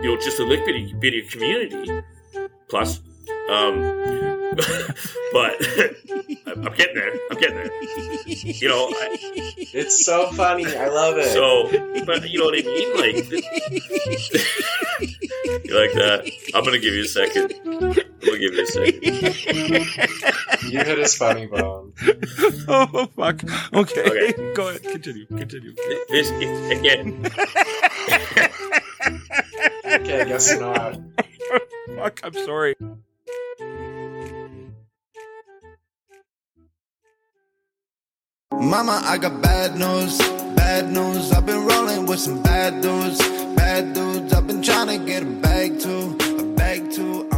you know, just a little bitty, bitty community. Plus, um, but I'm getting there. I'm getting there. You know, I, It's so funny. I love it. so, but you know what I mean? Like, you like that? I'm gonna give you a second. I'm gonna give you a second. you hit a funny bone. oh fuck. Okay. Okay. Go ahead. Continue. Continue. This again. Okay, I guess not. Fuck. I'm sorry. Mama, I got bad news, bad news. I've been rolling with some bad dudes, bad dudes. I've been trying to get a bag too, a bag too.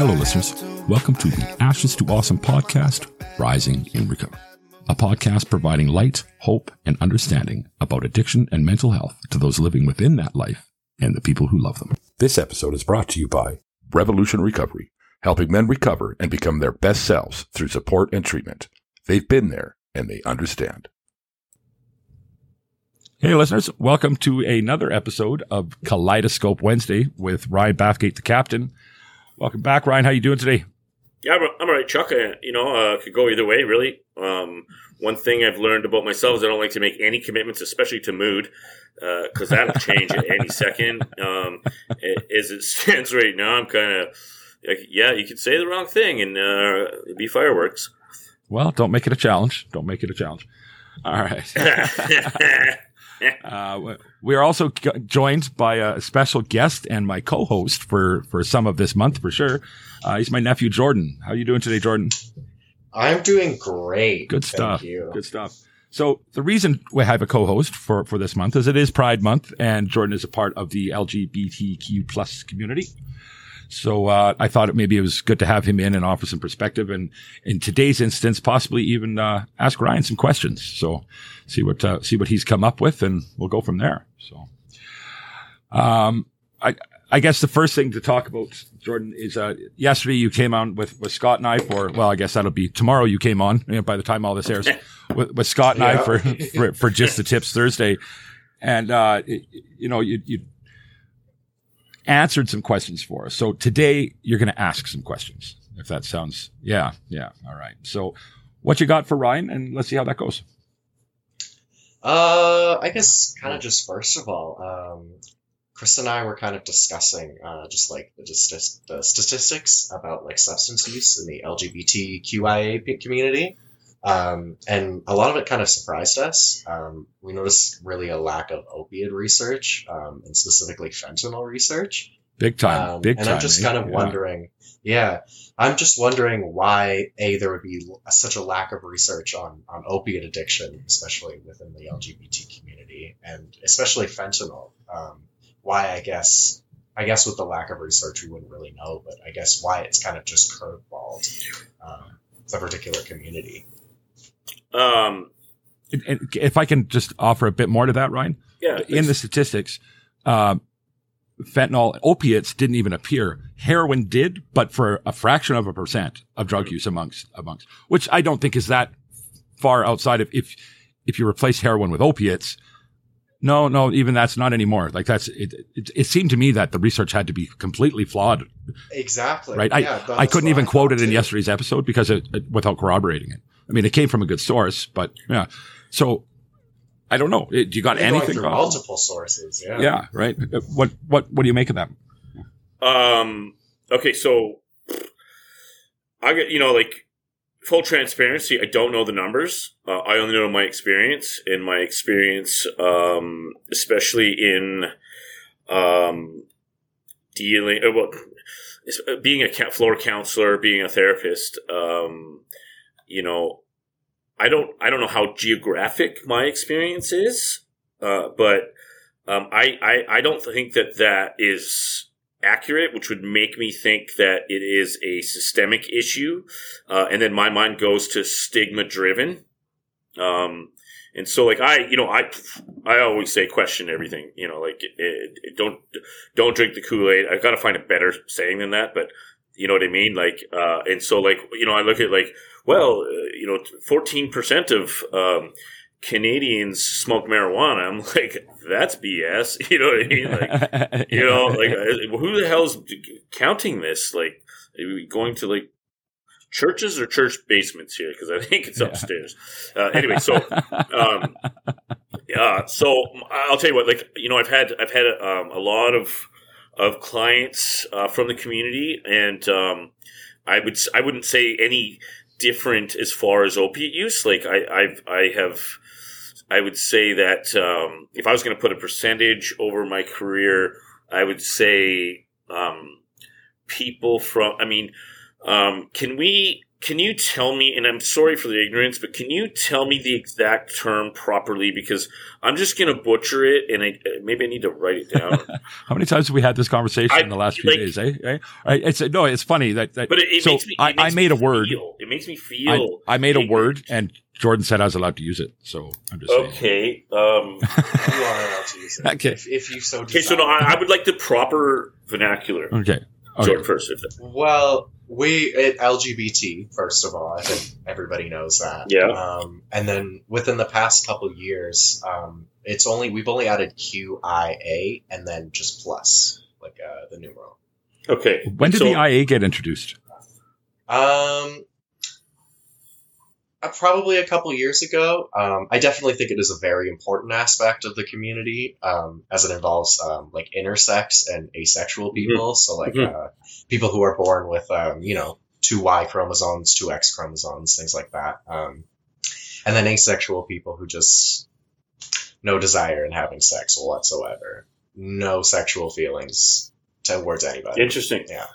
Hello, listeners. Welcome to the Ashes to Awesome podcast, Rising in Recovery. A podcast providing light, hope, and understanding about addiction and mental health to those living within that life and the people who love them. This episode is brought to you by Revolution Recovery, helping men recover and become their best selves through support and treatment. They've been there and they understand. Hey, listeners. Welcome to another episode of Kaleidoscope Wednesday with Ryan Bathgate, the captain. Welcome back, Ryan. How you doing today? Yeah, I'm, I'm all right, Chuck. Uh, you know, uh, could go either way, really. Um, one thing I've learned about myself is I don't like to make any commitments, especially to mood, because that'll change at any second. Um, as it stands right now, I'm kind of like, yeah, you could say the wrong thing and uh, it'd be fireworks. Well, don't make it a challenge. Don't make it a challenge. All right. Uh, we are also joined by a special guest and my co-host for for some of this month for sure. Uh, he's my nephew Jordan. How are you doing today, Jordan? I'm doing great. Good Thank stuff. you. Good stuff. So the reason we have a co-host for for this month is it is Pride Month, and Jordan is a part of the LGBTQ plus community. So uh, I thought it maybe it was good to have him in and offer some perspective, and in today's instance, possibly even uh, ask Ryan some questions. So see what uh, see what he's come up with, and we'll go from there. So, um, I I guess the first thing to talk about, Jordan, is uh, yesterday you came on with with Scott and I for well, I guess that'll be tomorrow. You came on you know, by the time all this airs with, with Scott and I for, for for just the tips Thursday, and uh, it- you know you you answered some questions for us. So today you're going to ask some questions. If that sounds yeah yeah all right. So what you got for Ryan, and let's see how that goes. Uh, I guess kind of just first of all, um, Chris and I were kind of discussing uh, just like the, just the statistics about like substance use in the LGBTQIA community. Um, and a lot of it kind of surprised us. Um, we noticed really a lack of opiate research, um, and specifically fentanyl research. Big time, Um, big and time. And I'm just eh? kind of Yeah. wondering, yeah, I'm just wondering why a there would be such a lack of research on on opiate addiction, especially within the LGBT community, and especially fentanyl. Um, why I guess I guess with the lack of research we wouldn't really know, but I guess why it's kind of just curveballed um, the particular community. Um, And- and if I can just offer a bit more to that, Ryan, yeah, in the statistics, uh, fentanyl, opiates didn't even appear. Heroin did, but for a fraction of a percent of drug use amongst amongst, which I don't think is that far outside of if if you replace heroin with opiates. No, no, even that's not anymore. Like that's it. It, it seemed to me that the research had to be completely flawed, Exactly. right? Yeah, I that's I couldn't even I quote thought it in too. yesterday's episode because it, it without corroborating it. I mean, it came from a good source, but yeah. So I don't know. Do you got Going anything? through multiple sources. Yeah. Yeah, right. What what what do you make of that? Um. Okay, so I get you know like full transparency. I don't know the numbers. Uh, I only know my experience. In my experience, um, especially in um, dealing, uh, well, uh, being a floor counselor, being a therapist. Um, you know, I don't I don't know how geographic my experience is, uh, but um, I, I I don't think that that is accurate, which would make me think that it is a systemic issue, uh, and then my mind goes to stigma driven. Um, and so, like I, you know, I, I always say question everything. You know, like it, it, don't don't drink the Kool Aid. I've got to find a better saying than that, but you know what I mean. Like, uh, and so, like, you know, I look at like, well, uh, you know, fourteen percent of um, Canadians smoke marijuana. I'm like, that's BS. You know what I mean? Like, you know, like uh, who the hell's counting this? Like, are we going to like churches or church basements here? Because I think it's Yeah. upstairs. Uh, anyway, so um, yeah, so I'll tell you what. Like, you know, I've had I've had um, a lot of of clients uh, from the community, and um, I would I wouldn't say any different as far as opiate use. Like, I I've, I have. I would say that um, if I was going to put a percentage over my career, I would say um, people from. I mean, um, can we? Can you tell me? And I'm sorry for the ignorance, but can you tell me the exact term properly? Because I'm just going to butcher it, and I, maybe I need to write it down. How many times have we had this conversation I- in the last few like- days? Eh? eh? I- It's no, it's funny that. that But it, it so makes me. It I, I makes made a me word. Feel, it makes me feel. I made a word, and Jordan said I was allowed to use it. So I'm just saying. Okay. Um, You are allowed to use it. Okay. If, if you so okay. So no, I, I would like the proper vernacular. Okay. Okay. Jordan first. If Well, we at LGBT, first of all, I think everybody knows that. Yeah. Um, and then within the past couple years, um, it's only we've only added QIA and then just plus, like uh, the numeral. okay. When did so, the IA get introduced? Um, probably a couple years ago. Um, I definitely think it is a very important aspect of the community, um, as it involves um, like intersex and asexual people. So like Mhm. uh, people who are born with um, you know two Y chromosomes, two X chromosomes, things like that. Um, and then asexual people who just no desire in having sex whatsoever, no sexual feelings towards anybody. Interesting. Yeah.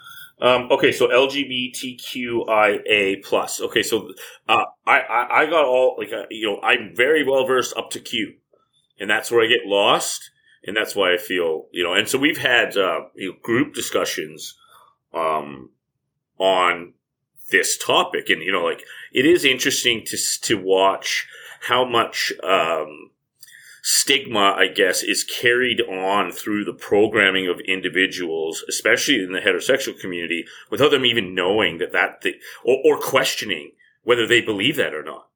Um, okay, so LGBTQIA plus. Okay, so uh, I, I I got all like uh, you know I'm very well versed up to Q, and that's where I get lost, and that's why I feel you know. And so we've had uh, you know, group discussions um, on this topic, and you know, like it is interesting to to watch how much um, stigma, I guess, is carried on through the programming of individuals, especially in the heterosexual community, without them even knowing that that the, or, or questioning whether they believe that or not.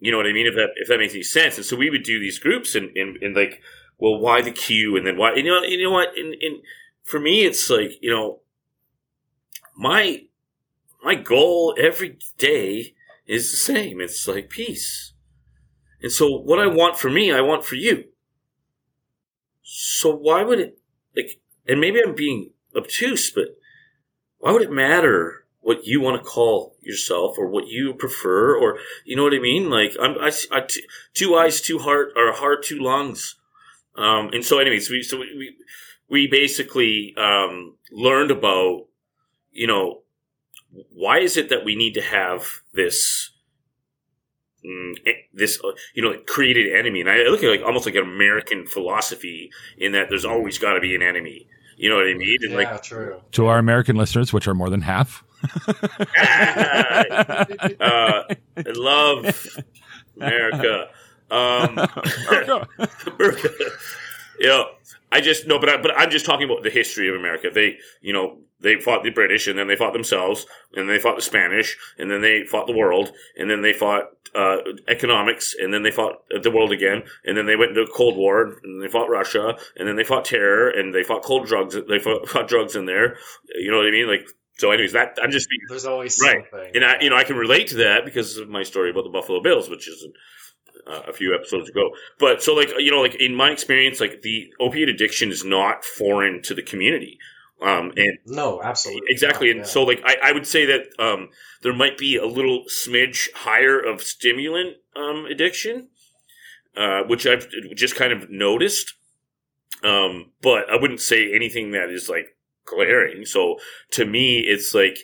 You know what I mean? If that if that makes any sense. And so we would do these groups and, and, and like, well, why the Q and then why? And you know, you know what? And, and for me, it's like you know, my my goal every day is the same. It's like peace. And so what I want for me, I want for you. So why would it like and maybe I'm being obtuse, but why would it matter what you want to call yourself or what you prefer or you know what I mean? Like I'm I, two eyes, two heart or heart, two lungs. Um and so anyways, we so we we, we basically um learned about you know why is it that we need to have this this uh, you know like created enemy and i look at like almost like an american philosophy in that there's always got to be an enemy you know what i mean and Yeah, like true. To our American listeners, which are more than half. uh, i love america um America. you know, I just no, but I, but I'm just talking about the history of America. They, you know, they fought the British, and then they fought themselves, and they fought the Spanish, and then they fought the world, and then they fought uh, economics, and then they fought the world again, and then they went into Cold War, and they fought Russia, and then they fought terror, and they fought cold drugs. They fought, fought drugs in there. You know what I mean? Like so. Anyways, that I'm just being There's always Right. something. and I, you know, I can relate to that because of my story about the Buffalo Bills, which is uh, a few episodes ago. But so, like, you know, like in my experience, like the opiate addiction is not foreign to the community. Um, and no, absolutely exactly. not, And yeah. so, like, I, I would say that um, there might be a little smidge higher of stimulant um, addiction, uh, which I've just kind of noticed. Um, but I wouldn't say anything that is like glaring. So to me, it's like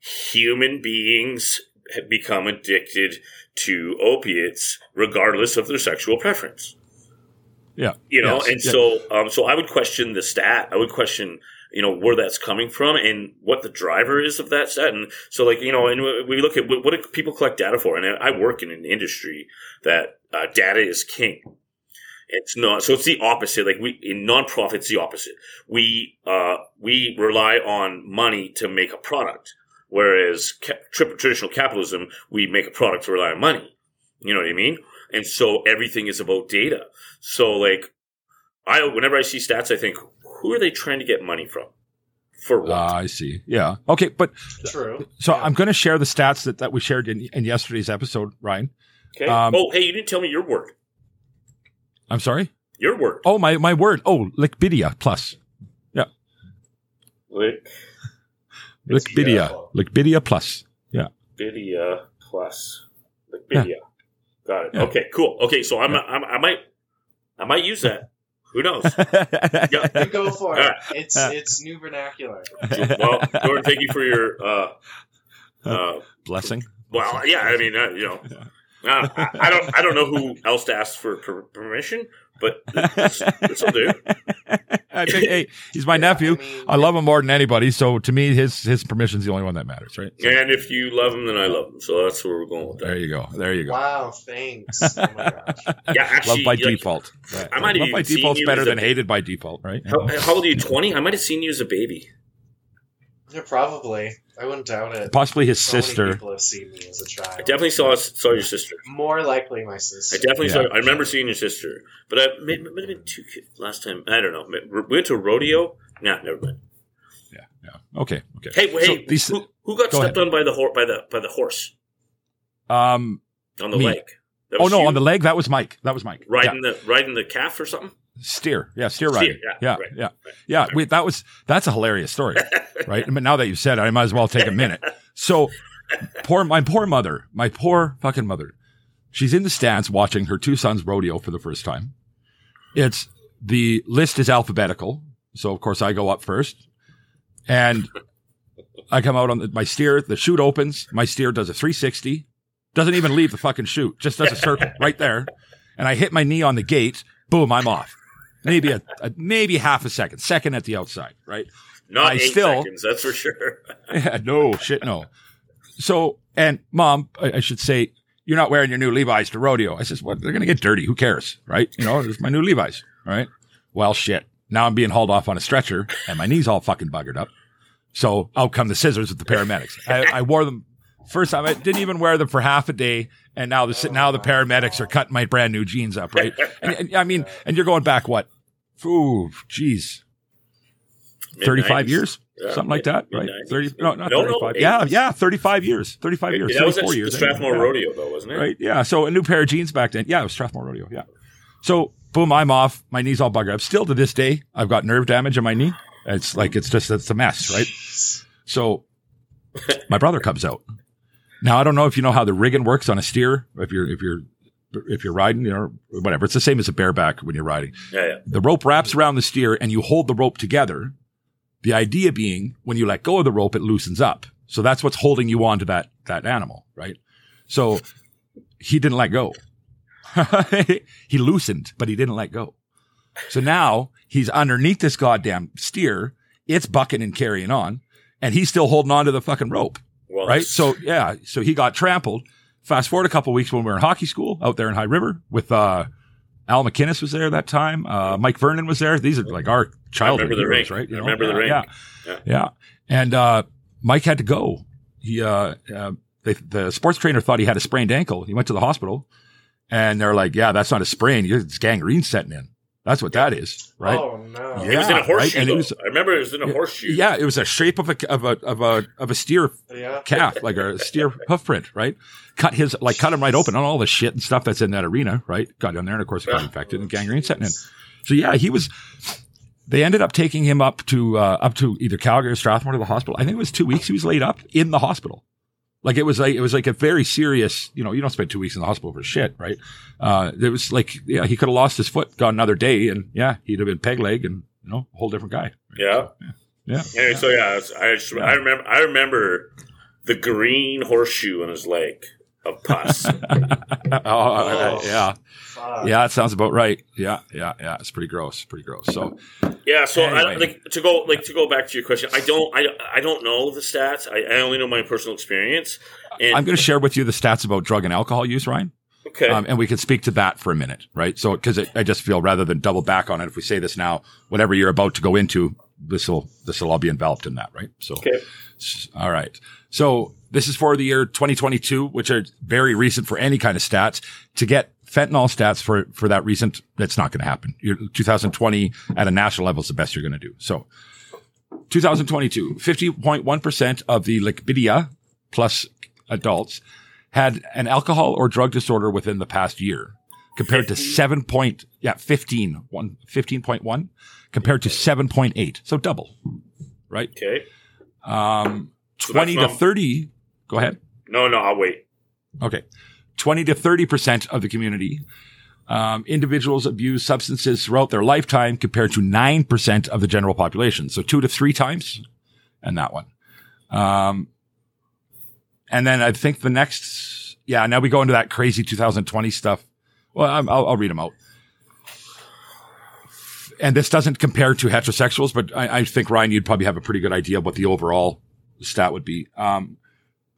human beings have become addicted to opiates regardless of their sexual preference. Yeah. You know, Yes. and Yeah. so um, so I would question the stat. I would question you know where that's coming from and what the driver is of that set And so like you know, and we look at what do people collect data for? And I work in an industry that uh, data is king. It's not so. It's the opposite. Like we in nonprofit, it's the opposite. We uh, we rely on money to make a product, whereas ca- traditional capitalism, we make a product to rely on money. You know what I mean? and so everything is about data. So like, I whenever I see stats, I think, who are they trying to get money from? For what? Uh, I see. Yeah. Okay. But True. so Yeah. I'm going to share the stats that, that we shared in, in yesterday's episode, Ryan. okay. um, oh, hey, you didn't tell me your word. I'm sorry. Your word. Oh, my, my word. Oh, Lickbidia plus. Lick It's Lickbidia. beautiful. Lickbidia plus. Yeah. Bidia plus Lickbidia. Got it. Yeah. Okay, cool. Okay, so I'm, I'm I might I might use that. Who knows? Yeah. You go for it. Alright. It's it's new vernacular. well, Gordon, thank you for your. Uh, uh, Blessing. well, yeah, I mean, uh, you know, uh, I, I don't, I don't know who else to ask for per- permission, but this, this will do. I think, hey, he's my nephew. I mean- I love him more than anybody. So to me, his his permission's the only one that matters, right? So And if you love him, then I love him. So that's where we're going with that. there you go. There you go. Wow, thanks. Oh my gosh. Yeah, actually, Love by like, default. Right. I might have Love by even seen default's you better as a- than hated by default, right? How, how old are you? Twenty? I might have seen you as a baby. Yeah, probably. I wouldn't doubt it. Possibly his So many sister. people have seen me as a child. I definitely saw saw your sister. More likely my sister. I definitely Yeah. saw. I remember seeing your sister, but I might, might have been two kids last time. I don't know. We went to a rodeo. Nah, never mind. Yeah, yeah. Okay, okay. Hey, So hey, these- who, who got Go stepped on by the hor- by the by the horse Um. on the Me. leg? Oh no, you on the leg. That was Mike. That was Mike. Yeah. riding the riding the calf or something. Steer. Yeah, steer Steer, yeah, yeah, right, yeah, right. yeah. Wait, that was that's a hilarious story, right? But now that you've said it, I might as well take a minute. So, poor my poor mother, my poor fucking mother. She's in the stands watching her two sons rodeo for the first time. It's the list is alphabetical, so of course I go up first, and I come out on the, my steer. The chute opens. My steer does a 360, doesn't even leave the fucking chute, just does a circle right there, and I hit my knee on the gate. Boom, I'm off. Maybe a, a maybe half a second, second at the outside, right? Not I eight still- seconds, that's for sure. Yeah, no shit, no. So, and mom, I, I should say, you're not wearing your new Levi's to rodeo. I says, well, they're gonna get dirty. Who cares, right? You know, it's my new Levi's, right? Well, shit. Now I'm being hauled off on a stretcher, and my knees all fucking buggered up. So out come the scissors with the paramedics. I, I wore them first time. I didn't even wear them for half a day, and now the now the paramedics are cutting my brand new jeans up, right? And, and I mean, and you're going back what? Ooh, geez, thirty-five Mid-nineties. years, Yeah, something like that, right? mid-nineties. Thirty? No, not No, no, thirty-five. yeah, yeah, thirty-five years. Thirty-five years. That was at Thirty-four the years. Strathmore Yeah. Rodeo, though, wasn't it? Right. Yeah. So a new pair of jeans back then. Yeah, it was Strathmore Rodeo. Yeah. So boom, I'm off. My knee's all buggered up. Still to this day, I've got nerve damage in my knee. It's like it's just it's a mess, right? So my brother comes out. Now I don't know if you know how the rigging works on a steer. If you're if you're if you're riding, you know, whatever. It's the same as a bareback when you're riding. Yeah, yeah. The rope wraps around the steer and you hold the rope together. The idea being when you let go of the rope, it loosens up. So that's what's holding you on to that, that animal, right? So he didn't let go. he loosened, but he didn't let go. So now he's underneath this goddamn steer. It's bucking and carrying on and he's still holding on to the fucking rope Well, right? So yeah, so he got trampled. Fast forward a couple weeks when we were in hockey school out there in High River with uh, Al MacInnis was there that time. Uh, Mike Vernon was there. These are like our childhood the heroes, ring. right? I remember the yeah, ring. Yeah. Yeah. yeah, And uh, Mike had to go. He uh, uh, they, the sports trainer thought he had a sprained ankle. He went to the hospital, and they're like, "Yeah, that's not a sprain. It's gangrene setting in. That's what that is, right?" Oh no. Yeah. it was in a right? horseshoe. And it was- I remember it was in a horseshoe. Yeah, it was a shape of a of a of a of a steer Yeah. calf, like a steer hoof print, right? Cut his, like, cut him right open on all the shit and stuff that's in that arena, right? Got down there, and of course, it got Yeah. infected and gangrene setting in. So yeah, he was. They ended up taking him up to uh, up to either Calgary or Strathmore to the hospital. I think it was two weeks. He was laid up in the hospital. Like it was like it was like a very serious. You know, you don't spend two weeks in the hospital for shit, right? Uh, it was like yeah, he could have lost his foot, got another day, and yeah, he'd have been peg leg and you know a whole different guy. Yeah. Yeah. Anyway, so yeah, I just, I remember I remember the green horseshoe on his leg of pus. oh, yeah. Fuck. Yeah, it sounds about right. Yeah, yeah, yeah. It's pretty gross. Pretty gross. So yeah, so I, Anyway. like to go like to go back to your question. I don't I, I don't know the stats. I, I only know my personal experience. And I'm going to share with you the stats about drug and alcohol use, Ryan, okay, um, and we can speak to that for a minute, right? So, because I just feel rather than double back on it, if we say this now, whatever you're about to go into, this will this will all be enveloped in that, right? So, okay, all right. So this is for the year 2022, which are very recent for any kind of stats. To get fentanyl stats for, for that recent, that's not going to happen. Your 2020 at a national level is the best you're going to do. So 2022, 50.1% of the Lickbidia plus adults had an alcohol or drug disorder within the past year compared to 7 point, yeah, 15, one, 15.1 compared to 7.8. So double, right? Okay. Um, So 20 to 30. Go ahead. No, no, I'll wait. Okay. 20 to 30% of the community. Um, individuals abuse substances throughout their lifetime compared to 9% of the general population. So two to three times and that one. Um, and then I think the next, yeah, now we go into that crazy 2020 stuff. Well, I'm, I'll, I'll read them out. And this doesn't compare to heterosexuals, but I, I think Ryan, you'd probably have a pretty good idea of what the overall stat would be. Um,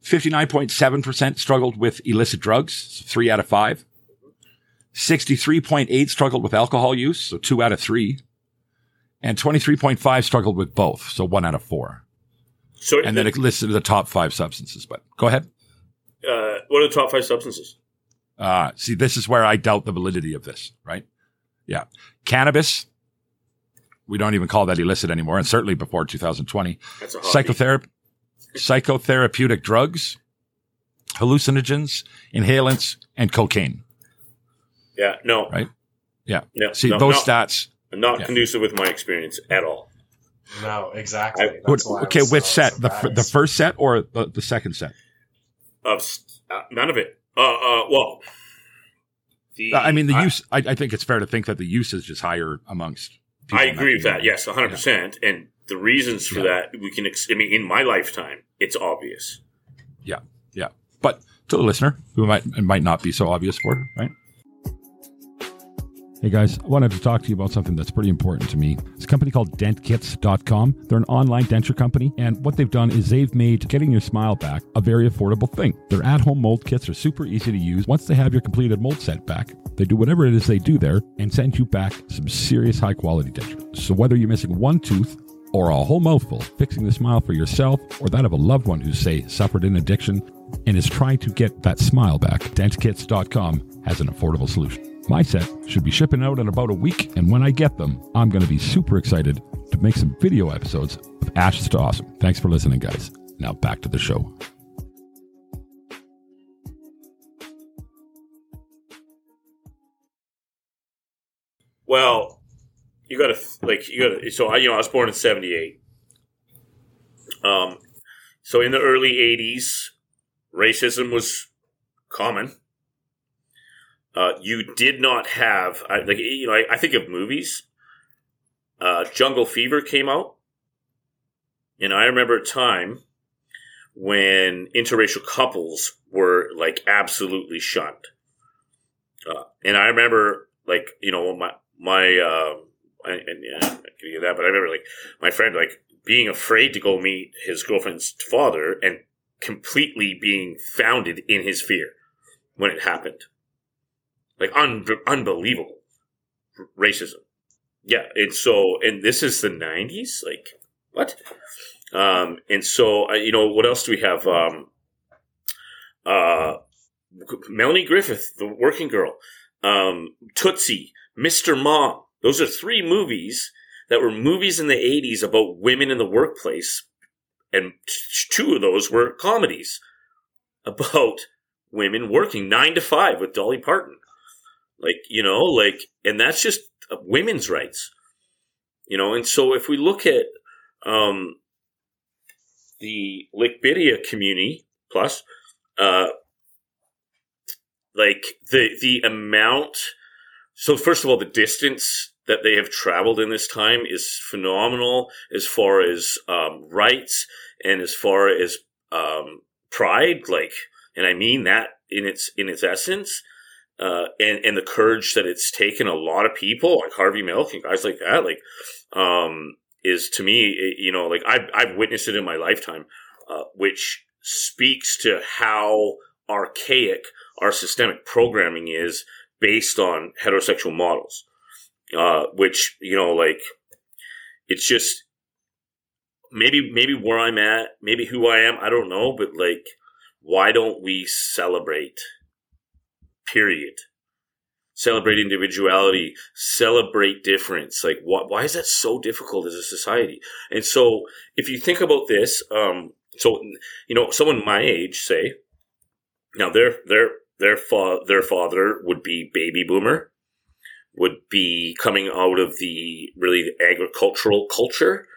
59.7% struggled with illicit drugs, so three out of five. 63.8 struggled with alcohol use, so two out of three. And 23.5 struggled with both, so one out of four. So, And then it listed the top five substances, but go ahead. uh, what are the top five substances? Uh, see, this is where I doubt the validity of this, right? Yeah. Cannabis. We don't even call that illicit anymore. And certainly before 2020. That's a hobby. Psychotherapy, psychotherapeutic drugs, hallucinogens, inhalants, and cocaine. Yeah, no. Right. Yeah. No, See, no, those no, stats. not yeah. conducive with my experience at all. No, exactly. I- That's why okay, which so set? The, f- the first set or the, the second set? Of s- uh, none of it. Uh, uh, well, the, I mean, the use, I, I think it's fair to think that the usage is higher amongst. people I agree with that. Yes, 100. percent And the reasons for Yeah. that we can. Ex- I mean, in my lifetime, it's obvious. Yeah. Yeah. But to the listener who might, it might not be so obvious for, right? Hey guys, I wanted to talk to you about something that's pretty important to me. It's a company called dentkits.com. They're an online denture company, and what they've done is they've made getting your smile back a very affordable thing. Their at home mold kits are super easy to use. Once they have your completed mold set back, they do whatever it is they do there and send you back some serious high quality denture. So whether you're missing one tooth or a whole mouthful, fixing the smile for yourself or that of a loved one who, say, suffered an addiction and is trying to get that smile back, dentkits.com has an affordable solution. My set should be shipping out in about a week, and when I get them, I'm going to be super excited to make some video episodes of Ashes to Awesome. Thanks for listening, guys. Now back to the show. Well, you got to like you got to. So I, you know, I was born in '78. Um, so in the early '80s, racism was common. Uh, you did not have I, like you know. I, I think of movies. Uh, Jungle Fever came out, and I remember a time when interracial couples were like absolutely shunned. Uh, and I remember like you know my my uh, And yeah, I can get that, but I remember like my friend like being afraid to go meet his girlfriend's father and completely being founded in his fear when it happened. Like un- unbelievable racism. Yeah, and so and this is the '90s. Like what? Um, and so uh, you know what else do we have? Um, uh, Melanie Griffith, the working girl, um, Tootsie, Mr. Mom. Those are three movies that were movies in the 80s about women in the workplace. And two of those were comedies about women working nine to five with Dolly Parton. Like, you know, like, and that's just women's rights, you know. And so if we look at, um, the Lickbidia community plus, uh, like the the amount so first of all the distance that they have traveled in this time is phenomenal as far as um, rights and as far as um, pride like and i mean that in its in its essence uh, and and the courage that it's taken a lot of people like harvey milk and guys like that like um, is to me it- you know like i've, I've witnessed it in my lifetime uh, which speaks to how archaic our systemic programming is based on heterosexual models, uh, which you know, like it's just maybe maybe where I'm at, maybe who I am, I don't know, but like, why don't we celebrate? Period. celebrate individuality, celebrate difference. Like, why, why is that so difficult as a society? And so, if you think about this, um, so you know, someone my age, say, now their their their fa- their father would be baby boomer, would be coming out of the really agricultural culture,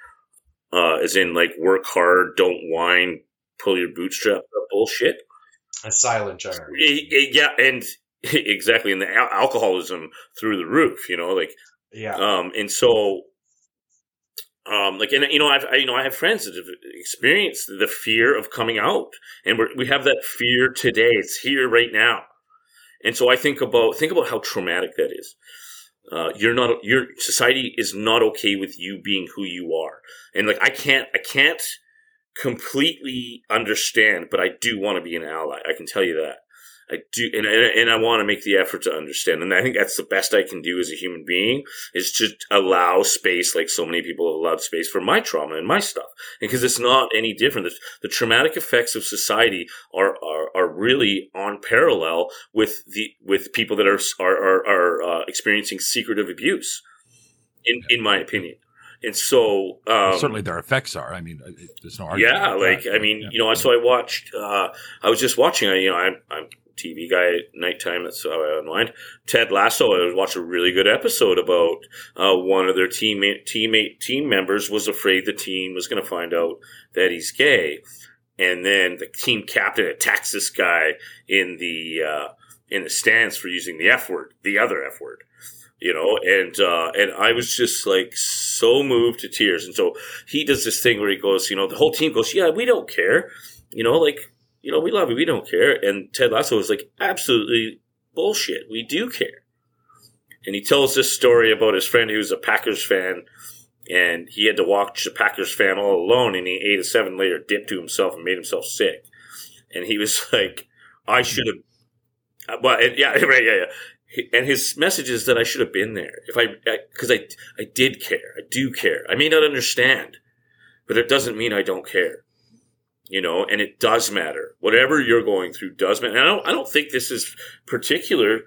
uh, as in like work hard, don't whine, pull your bootstrap up bullshit. A silent generation. Yeah, and exactly, and the al- alcoholism through the roof. You know, like Yeah. um, and so, um, like, and you know, I've I, you know, I have friends that have experienced the fear of coming out, and we have that fear today. It's here right now, and so I think about think about how traumatic that is. Uh, you're not your society is not okay with you being who you are, and like I can't I can't completely understand, but I do want to be an ally. I can tell you that. I do, and, and, and I want to make the effort to understand. And I think that's the best I can do as a human being is to allow space, like so many people have allowed space for my trauma and my stuff. Because it's not any different. The, the traumatic effects of society are, are, are really on parallel with the, with people that are, are, are, are uh, experiencing secretive abuse, in, in my opinion. And so, um, Certainly, their effects are. I mean, uh, there's no argument. yeah, like that. I mean, Yeah. you know, so I watched. Uh, I was just watching. You know, I'm I'm TV guy at nighttime. That's how I unwind. Ted Lasso. I watched a really good episode about uh, one of their teammate teammate team members was afraid the team was going to find out that he's gay, and then the team captain attacks this guy in the uh, in the stands for using the F word, the other F word you know and uh and i was just like so moved to tears and so he does this thing where he goes you know the whole team goes yeah we don't care you know like you know we love you we don't care. And ted lasso was like absolutely bullshit. We do care. And he tells this story about his friend who's a packers fan and he had to watch the packers fan all alone and he ate a seven layer dip to himself and made himself sick. And he was like i should have well, yeah, right, yeah, yeah. And his message is that I should have been there if I because I, I did care. I do care. I may not understand but it doesn't mean I don't care you know and it does matter whatever you're going through does matter and I don't I don't think this is particular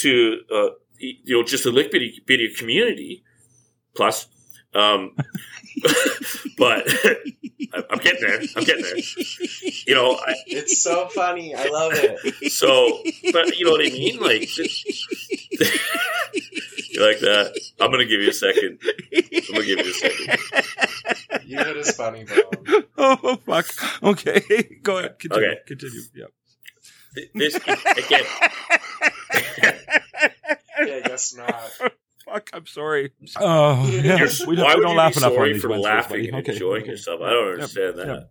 to uh, you know just a little bitty, bitty community plus um but I'm getting there I'm getting there you know I, It's so funny. I love it. so, but you know what I mean? Like, you like that? I'm gonna give you a second. I'm gonna give you a second. You hit his funny bone. oh fuck. Okay, go ahead. Continue. Okay. Continue. Yeah. This again. Yeah, I guess not. Fuck. I'm sorry. Oh, yeah. We don't, why we would don't you laugh be enough on sorry these for Wednesdays, laughing buddy. and Okay, enjoying okay. yourself? I don't understand yep.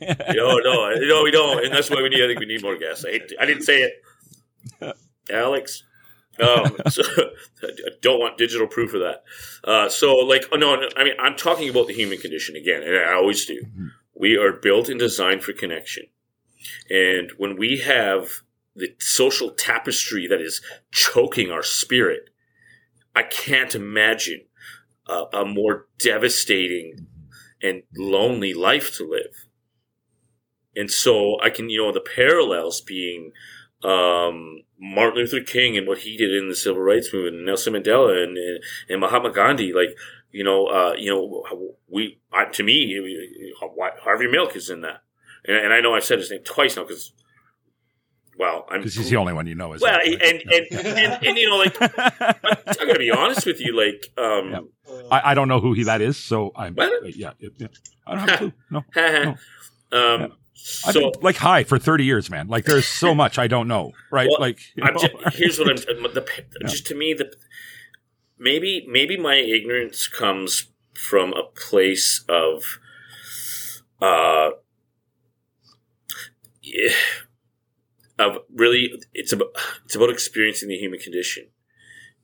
that. No, no, no, we don't, and that's why we need. I think we need more guests. I, hate to- I didn't say it, Alex. Um, so I don't want digital proof of that. Uh, so, like, oh, no, no, I mean, I'm talking about the human condition again, and I always do. Mhm. We are built and designed for connection, and when we have the social tapestry that is choking our spirit, I can't imagine a, a more devastating and lonely life to live. And so I can, you know, the parallels being um, Martin Luther King and what he did in the civil rights movement, and Nelson Mandela and, and, and Mahatma Gandhi, like, you know, uh, you know, we, I, to me, Harvey Milk is in that. And, and I know I've said his name twice now because, well, I'm, Because he's the only one you know. Is well, and, and, and, and, and, you know, like, I'm, gonna be honest with you, like, um, Yeah. I, I don't know who he that is, so I'm. Yeah, yeah, yeah. I don't have a clue. No. um, I've so been like high for 30 years, man. Like there's so much I don't know, right? Well, like you know? just, here's what I'm the, just to me the maybe maybe my ignorance comes from a place of uh yeah, of really it's about it's about experiencing the human condition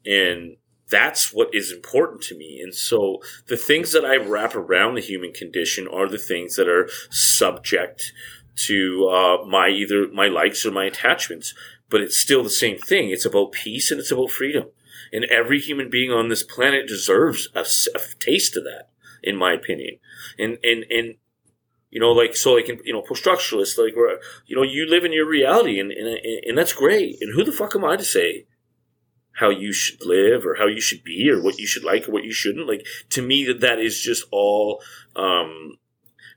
and that's what is important to me. And so the things that i wrap around the human condition are the things that are subject to uh, my either my likes or my attachments but it's still the same thing. It's about peace and it's about freedom. And every human being on this planet deserves a taste of that in my opinion. And and and you know like so like you know post-structuralists like where you know you live in your reality and, and and that's great. And who the fuck am i to say how you should live or how you should be or what you should like or what you shouldn't. Like to me, that that is just all um,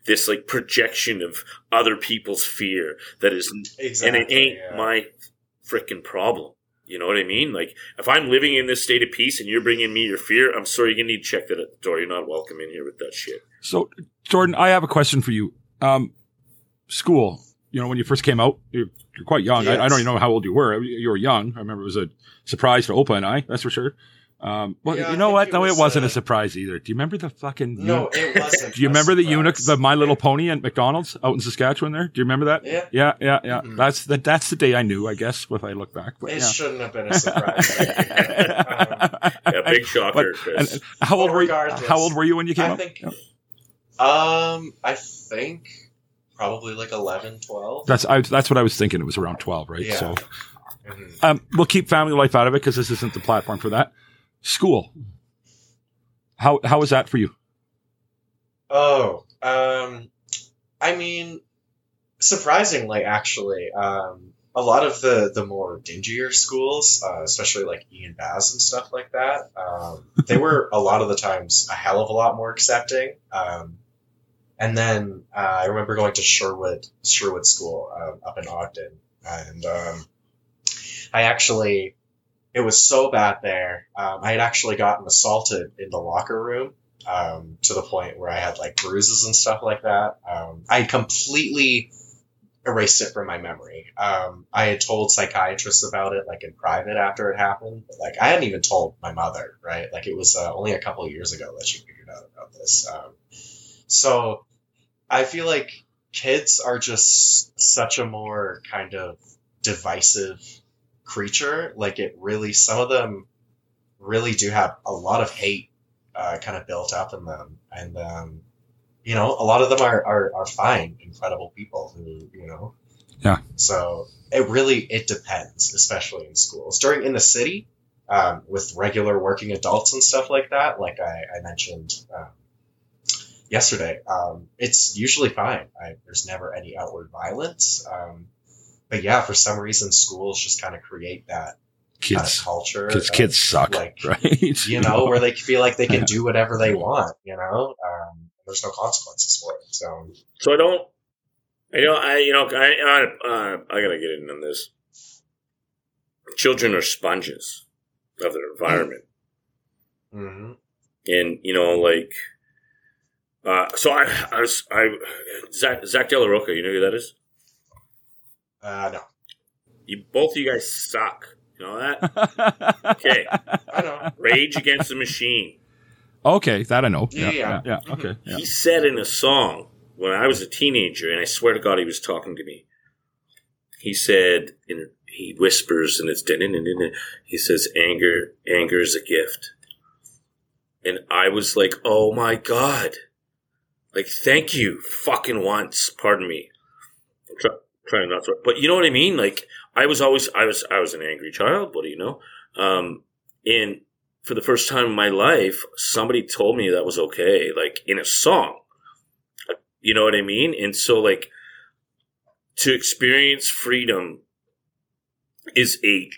this like projection of other people's fear that is, Exactly. and it ain't yeah. my freaking problem. You know what I mean? Like if I'm living in this state of peace and you're bringing me your fear, I'm sorry, you're gonna need to check that at the door. You're not welcome in here with that shit. So, Jordan, I have a question for you. Um, school, you know, when you first came out, you're, you're quite young. I, I don't even know how old you were. You were young. I remember it was a surprise to Opa and I, that's for sure. Um, well, Yeah, you know what? it No, it was, wasn't uh, a surprise either. Do you remember the fucking? No, it wasn't. Do you remember the eunuch, the My Little Pony at McDonald's out in Saskatchewan? There, do you remember that? Yeah. yeah, yeah, yeah. Mhm. That's the that's the day I knew. I guess if I look back, but It yeah. shouldn't have been a surprise. um, Yeah, big shocker, But- and how old were you? How old were you when you came I think, um, I think probably like 11, 12. That's I, that's what I was thinking. It was around twelve, right? Yeah. So Mhm. um, we'll keep family life out of it because this isn't the platform for that. School. How how was that for you? Oh, um, I mean, surprisingly, actually, um, a lot of the the more dingier schools, uh, especially like Ian Baz and stuff like that, um, they were a lot of the times a hell of a lot more accepting. Um, and then uh, I remember going to Sherwood Sherwood School um, up in Ogden, and um, I actually it was so bad there. Um, I had actually gotten assaulted in the locker room um, to the point where I had like bruises and stuff like that. Um, I completely erased it from my memory. Um, I had told psychiatrists about it like in private after it happened, but like I hadn't even told my mother, right? Like it was uh, only a couple of years ago that she figured out about this. So I feel like kids are just such a more kind of divisive creature. Like it really, some of them really do have a lot of hate uh, kind of built up in them, and um, you know, a lot of them are, are are fine, incredible people who you know. Yeah. So it really it depends, especially in schools. During in the city, um, with regular working adults and stuff like that, like I, I mentioned um, yesterday, um, it's usually fine. I, there's never any outward violence. Um, but yeah, for some reason, schools just kind of create that kind of Kids, culture. kids, of, kids suck, like, right? you know, where they feel like they can Yeah. do whatever they want, you know? Um, there's no consequences for it. So, So I don't. I know. I you know. I I, uh, I gotta get in on this. Children are sponges of their environment, mhm. and you know, like. Uh, so I, I was I Zach Zack De La Rocha. You know who that is? uh, no. You both of you guys suck. You know that? Okay. I know. Rage Against the Machine. okay, that I know. Yeah, Yeah, yeah, yeah. yeah. Okay, yeah. He said in a song when I was a teenager, and I swear to God, he was talking to me. He said, and he whispers, and it's he says, "Anger, anger is a gift." And I was like, "Oh my God!" Like, thank you, fucking once. Pardon me. I'm try- trying not to, but you know what I mean. Like, I was always, I was, I was an angry child. What do you know? Um, and for the first time in my life, somebody told me that was okay, like in a song. You know what I mean? And so, like, to experience freedom is a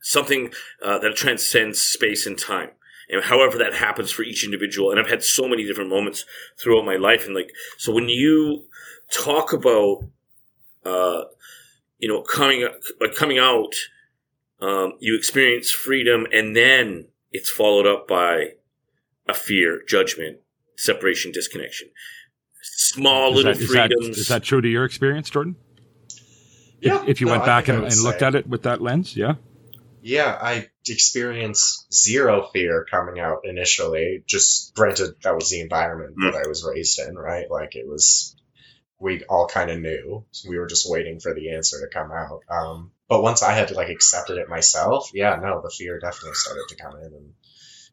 something uh, that transcends space and time. And however that happens for each individual. And I've had so many different moments throughout my life. And like, so when you talk about, uh, you know, coming, like coming out, um, you experience freedom and then it's followed up by a fear, judgment, separation, disconnection. Small Is little that, freedoms. is that true to your experience, Jordan? Yeah. If, if you No, went back and, and looked at it with that lens, yeah. Yeah, I experienced zero fear coming out initially. Just granted, that was the environment that I was raised in, right? Like it was, we all kind of knew. We were just waiting for the answer to come out. Um, but once I had like accepted it myself, yeah, no, the fear definitely started to come in, and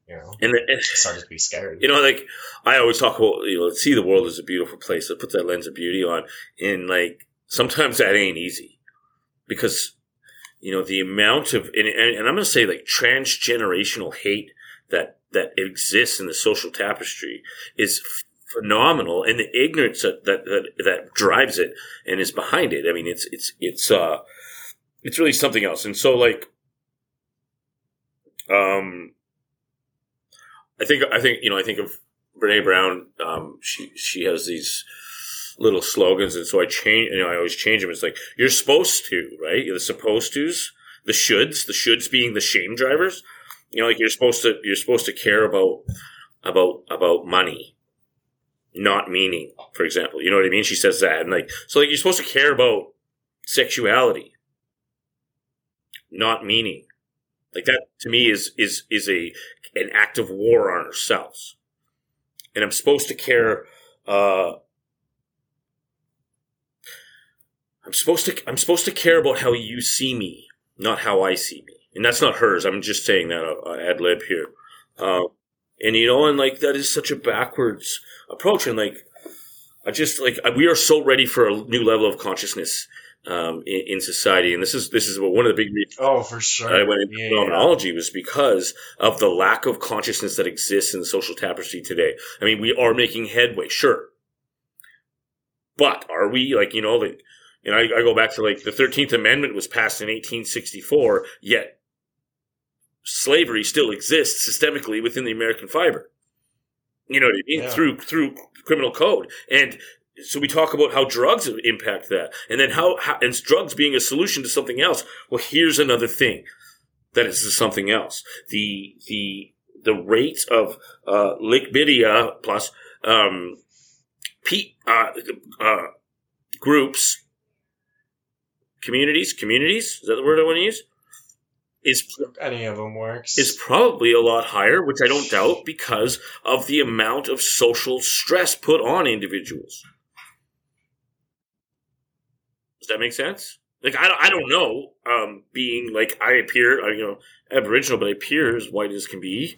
you know, and, and started to be scared. you know, like I always talk about, you know, see the world as a beautiful place. Let's put that lens of beauty on. And like sometimes that ain't easy because, you know, the amount of, and, and, and I'm going to say like transgenerational hate that, that exists in the social tapestry is phenomenal. And the ignorance that, that, that, that drives it and is behind it. I mean, it's, it's, it's, uh, it's really something else. And so like, Um, I think I think you know I think of Brene Brown. Um, she she has these little slogans, and so I change. You know, I always change them. It's like you're supposed to, right? You're the supposed tos, the shoulds, the shoulds being the shame drivers. You know, like you're supposed to you're supposed to care about about about money, not meaning. For example, you know what I mean? She says that, and like so, like you're supposed to care about sexuality, not meaning. Like that to me is is is a an act of war on ourselves, and I'm supposed to care. Uh, I'm supposed to I'm supposed to care about how you see me, not how I see me, and that's not hers. I'm just saying that uh, ad lib here, uh, and you know, and like that is such a backwards approach, and like I just like we are so ready for a new level of consciousness um, in, in, society, and this is this is one of the big reasons. Oh, for sure. I went into yeah, phenomenology yeah. was because of the lack of consciousness that exists in the social tapestry today. I mean, we are making headway, sure, but are we like you know like and I, I go back to like the 13th Amendment was passed in 1864, yet slavery still exists systemically within the American fiber. You know what I mean? Yeah. Through through criminal code. And so we talk about how drugs impact that, and then how, how and drugs being a solution to something else. Well, here's another thing that is something else. The the the rate of uh, Lickbidia plus um, P, uh, uh, groups communities, communities, is that the word I want to use? Is any of them works is probably a lot higher, which I don't doubt because of the amount of social stress put on individuals. Does that make sense? Like I, I don't know. Um, being like I appear, uh, you know, Aboriginal, but I appear as white as can be.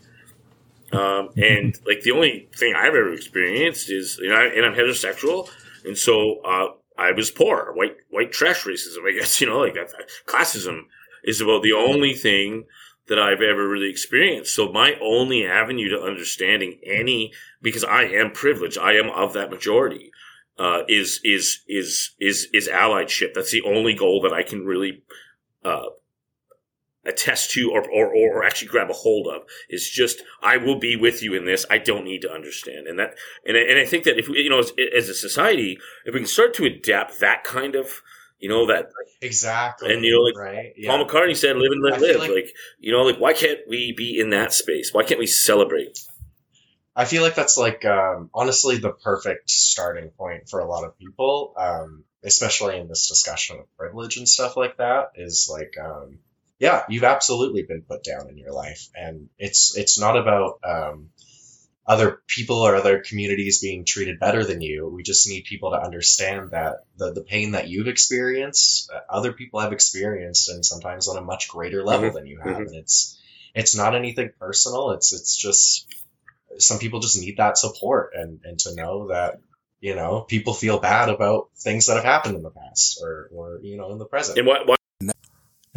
Um, and like the only thing I've ever experienced is, you know, and I'm heterosexual, and so uh, I was poor, white white trash racism. I guess you know, like that, classism is about the only thing that I've ever really experienced. So my only avenue to understanding any, because I am privileged, I am of that majority, uh, is is is is is allyship. That's the only goal that I can really uh, attest to or, or, or actually grab a hold of is just I will be with you in this. I don't need to understand, and that and I, and I think that if we, you know as, as a society, if we can start to adapt that kind of you know that exactly and you know like right? yeah. Paul McCartney said, "Live and let live." Like, like you know, like why can't we be in that space? Why can't we celebrate? I feel like that's like um, honestly the perfect starting point for a lot of people, um, especially in this discussion of privilege and stuff like that. Is like um, yeah, you've absolutely been put down in your life, and it's it's not about um, other people or other communities being treated better than you. We just need people to understand that the the pain that you've experienced, uh, other people have experienced, and sometimes on a much greater level mm-hmm. than you have. Mm-hmm. And it's it's not anything personal. It's it's just some people just need that support and and to know that you know people feel bad about things that have happened in the past or or you know in the present. And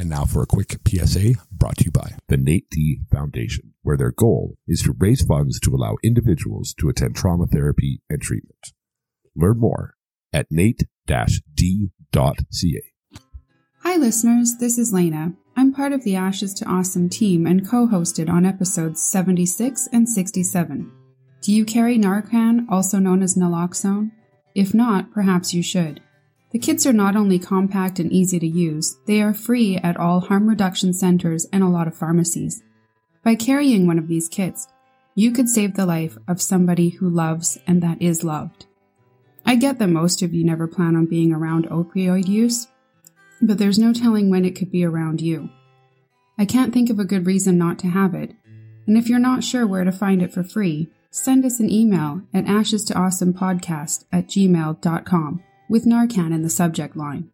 and now for a quick PSA brought to you by the Nate D Foundation, where their goal is to raise funds to allow individuals to attend trauma therapy and treatment. Learn more at nate-d.ca. Hi listeners, this is Lena. I'm part of the Ashes to Awesome team and co-hosted on episodes 76 and 67. Do you carry Narcan, also known as naloxone? If not, perhaps you should. The kits are not only compact and easy to use, they are free at all harm reduction centers and a lot of pharmacies. By carrying one of these kits, you could save the life of somebody who loves and that is loved. I get that most of you never plan on being around opioid use, but there's no telling when it could be around you. I can't think of a good reason not to have it, and if you're not sure where to find it for free, send us an email at ashes to awesome podcast at gmail.com with Narcan in the subject line.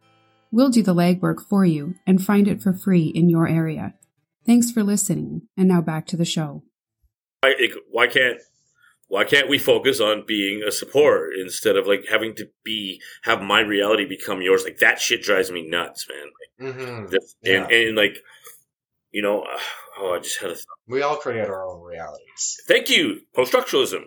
We'll do the legwork for you and find it for free in your area. Thanks for listening, and now back to the show. Why, why can't why can't we focus on being a supporter instead of like having to be have my reality become yours? Like that shit drives me nuts, man. Like, mm-hmm. yeah. and, and like you know, oh, I just had a. We all create our own realities. Thank you, post structuralism.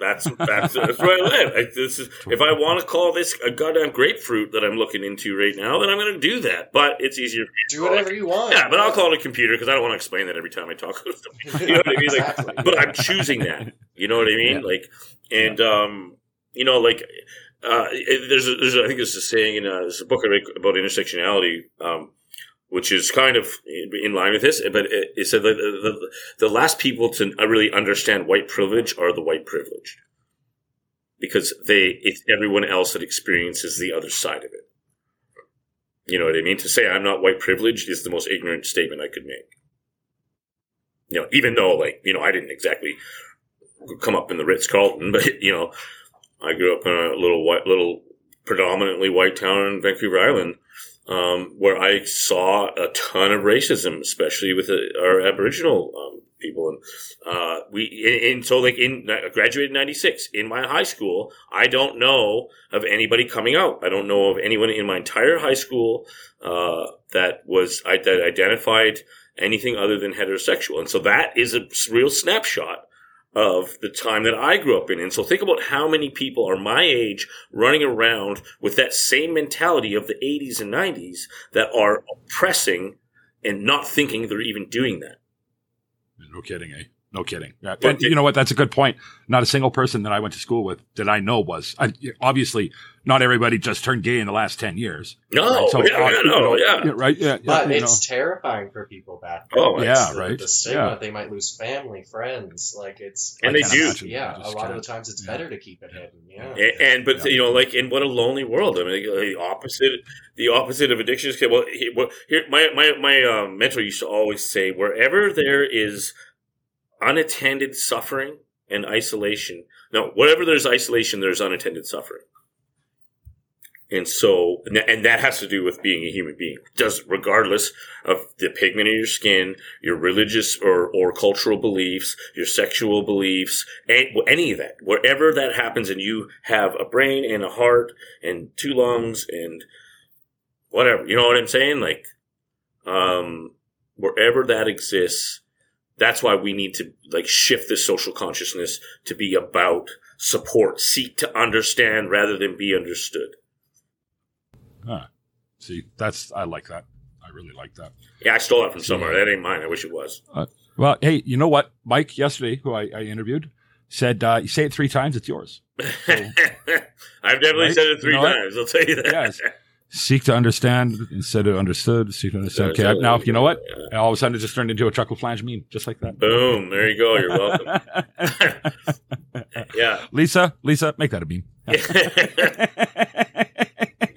That's that's, that's where I live. I, this is if I want to call this a goddamn grapefruit that I'm looking into right now, then I'm going to do that. But it's easier. for me to Do call it- whatever you want. Yeah, but I'll call it a computer because I don't want to explain that every time I talk. you know what I mean? Like, Exactly. but I'm choosing that. You know what I mean? Yeah. Like, and um, you know, like, uh, there's, a, there's, a, I think there's a saying in a, there's a book I read about intersectionality, um, which is kind of in in line with this, but it, said the, the, the last people to really understand white privilege are the white privileged, because they it's everyone else that experiences the other side of it. You know what I mean? To say I'm not white privileged is the most ignorant statement I could make. You know, even though like, you know, I didn't exactly come up in the Ritz Carlton, but you know, I grew up in a little white, little predominantly white town in Vancouver Island, um, where I saw a ton of racism, especially with our Aboriginal um, people. And uh, we, and, and so like in I graduated in '96 in my high school, I don't know of anybody coming out. I don't know of anyone in my entire high school uh, that was that identified anything other than heterosexual. And so that is a real snapshot of the time that I grew up in. And so think about how many people are my age running around with that same mentality of the 80s and 90s that are oppressing and not thinking they're even doing that. No kidding, eh? No kidding. Yeah. But And it- you know what? That's a good point. Not a single person that I went to school with that I know was I, obviously not everybody just turned gay in the last 10 years. No, Right? So, yeah, uh, yeah, you no, know, yeah. Right. Yeah. But yeah, you it's terrifying for people back Oh, yeah, the, right. The stigma, Yeah. they might lose family, friends. Like it's And I they do. imagine. yeah, I a just lot of the times it's Yeah. better to keep it hidden. Yeah. And, and but Yeah. you know, like, and what a lonely world. I mean, the opposite, the opposite of addiction is well. well here, my my my um, mentor used to always say, wherever there is unattended suffering and isolation, no, wherever there's isolation, there's unattended suffering. And so, and that- has to do with being a human being. Does regardless of the pigment of your skin, your religious or, or cultural beliefs, your sexual beliefs, any, any of that. Wherever that happens, and you have a brain and a heart and two lungs and whatever, you know what I'm saying? Like, um, wherever that exists, that's why we need to like shift this social consciousness to be about support, seek to understand rather than be understood. Huh. See, that's, I like that. I really like that. Yeah, I stole that from somewhere. That ain't mine. I wish it was. Well, hey, you know what? Mike yesterday, who I, I interviewed, said, uh, you say it three times, it's yours. I've definitely Right? said it three You know times. I'll tell you that. Yes. Seek to understand instead of understood. Seek to understand. Okay. Now, you know what? All of a sudden, it just turned into a chuckle flange meme, just like that. Boom. There you go. You're welcome. yeah. Lisa, Lisa, make that a meme.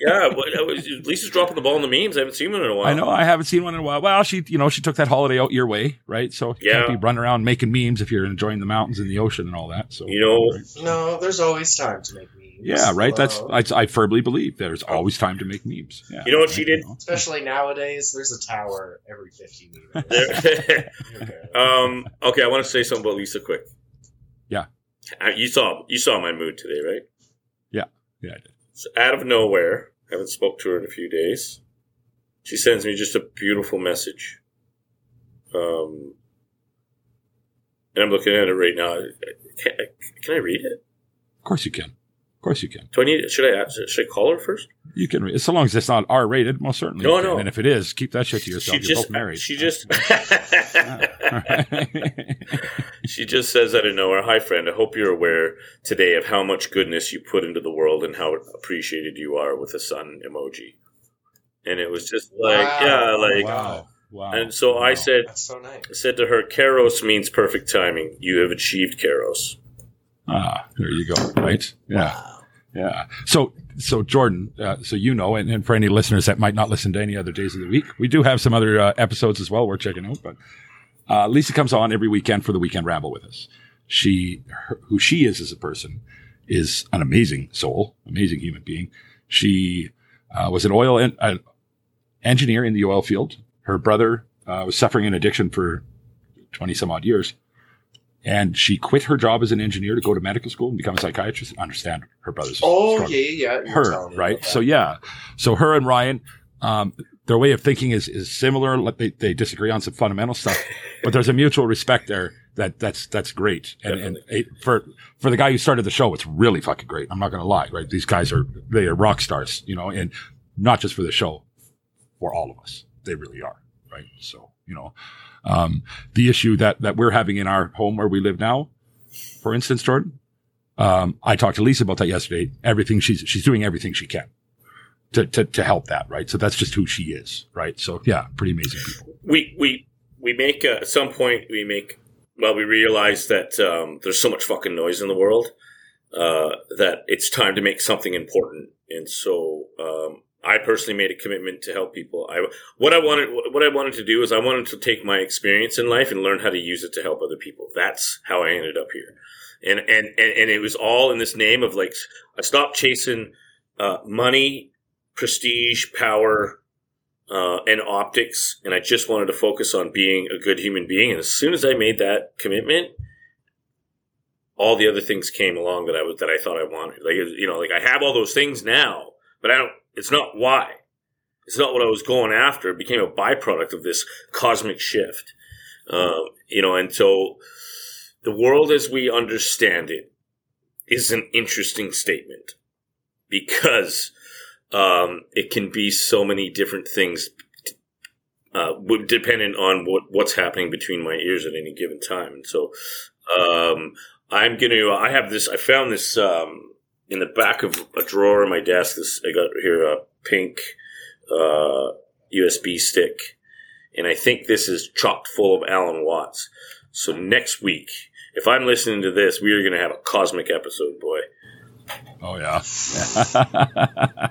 Yeah. What, was- Lisa's dropping the ball in the memes. I haven't seen one in a while. I know I haven't seen one in a while. Well, she, you know, she took that holiday out your way, right? So you Yeah. can't be running around making memes if you're enjoying the mountains and the ocean and all that. So You know, right. No, there's always time to make memes. Yeah, right. That's I, I firmly believe there's always time to make memes. Yeah. You know what she did? Especially nowadays, there's a tower every 50 meters. Okay. um, okay, I want to say something about Lisa quick. Yeah. Uh, You saw you saw my mood today, right? Yeah, yeah, I did. So out of nowhere, haven't spoke to her in a few days. She sends me just a beautiful message. Um, and I'm looking at it right now. Can, can I read it? Of course you can. Of course you can. Do I need? Should I should I call her first? You can read so long as it's not R rated. Most certainly. No, you no. And if it is, keep that shit to yourself. She You're just both married. she just she just says out of nowhere, "Hi friend, I hope you're aware today of how much goodness you put into the world and how appreciated you are with a sun emoji." And it was just like, Wow. yeah, like, wow. Wow. and so I said, That's so nice. I said to her, "Kairos means perfect timing. You have achieved Kairos." Ah, there you go. Right. Yeah. Wow. Yeah. So, so Jordan, uh, so you know, and, and for any listeners that might not listen to any other days of the week, we do have some other uh, episodes as well. We're checking out, but uh, Lisa comes on every weekend for the weekend ramble with us. She, her, who she is as a person, is an amazing soul, amazing human being. She uh, was an oil en- uh, engineer in the oil field. Her brother uh, was suffering an addiction for twenty some odd years. And she quit her job as an engineer to go to medical school and become a psychiatrist and understand her brother's Oh, struggle yeah, yeah. her, right? So yeah, so her and Ryan, um, their way of thinking is is similar. Like, They they disagree on some fundamental stuff, but there's a mutual respect there that that's that's great. And, and it, for for the guy who started the show, it's really fucking great. I'm not gonna lie, right? These guys are they are rock stars, you know, and not just for the show, for all of us, they really are, right? So you know, um, the issue that that we're having in our home where we live now, for instance, Jordan. Um, I talked to Lisa about that yesterday. Everything she's she's doing everything she can to to to help that, right? So that's just who she is, right? So yeah, pretty amazing people. we we we make uh, at some point we make well we realize that um, there's so much fucking noise in the world uh, that it's time to make something important and so um, I personally made a commitment to help people I what I wanted what I wanted to do is I wanted to take my experience in life and learn how to use it to help other people that's how I ended up here and and and, and it was all in this name of like I stopped chasing uh, money prestige power uh, and optics, and I just wanted to focus on being a good human being. And as soon as I made that commitment, all the other things came along that I was that I thought I wanted. Like you know, like I have all those things now, but I don't. It's not why. It's not what I was going after. It became a byproduct of this cosmic shift. Um, you know, and so the world as we understand it is an interesting statement because um, it can be so many different things uh, dependent on what, what's happening between my ears at any given time. And so um, I'm going to, I have this, I found this um, in the back of a drawer in my desk. This I got here a pink uh, USB stick. And I think this is chocked full of Alan Watts. So next week, if I'm listening to this, we are going to have a cosmic episode, boy. Oh yeah.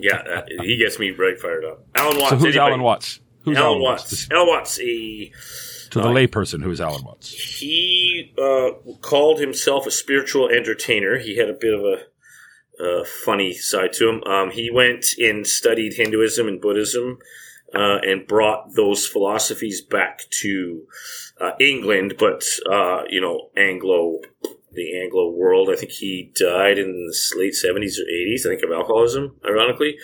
Yeah, uh, he gets me right fired up. Alan Watts. so who's anybody- Alan Watts? Who's Alan Watts. Alan Watts. He To the layperson, who is Alan Watts? he uh, called himself a spiritual entertainer. He had a bit of a, funny side to him. Um, he went and studied Hinduism and Buddhism. Uh, and brought those philosophies back to uh, England, but uh, you know Anglo, the Anglo world. I think he died in the late seventies or eighties. I think of alcoholism, ironically.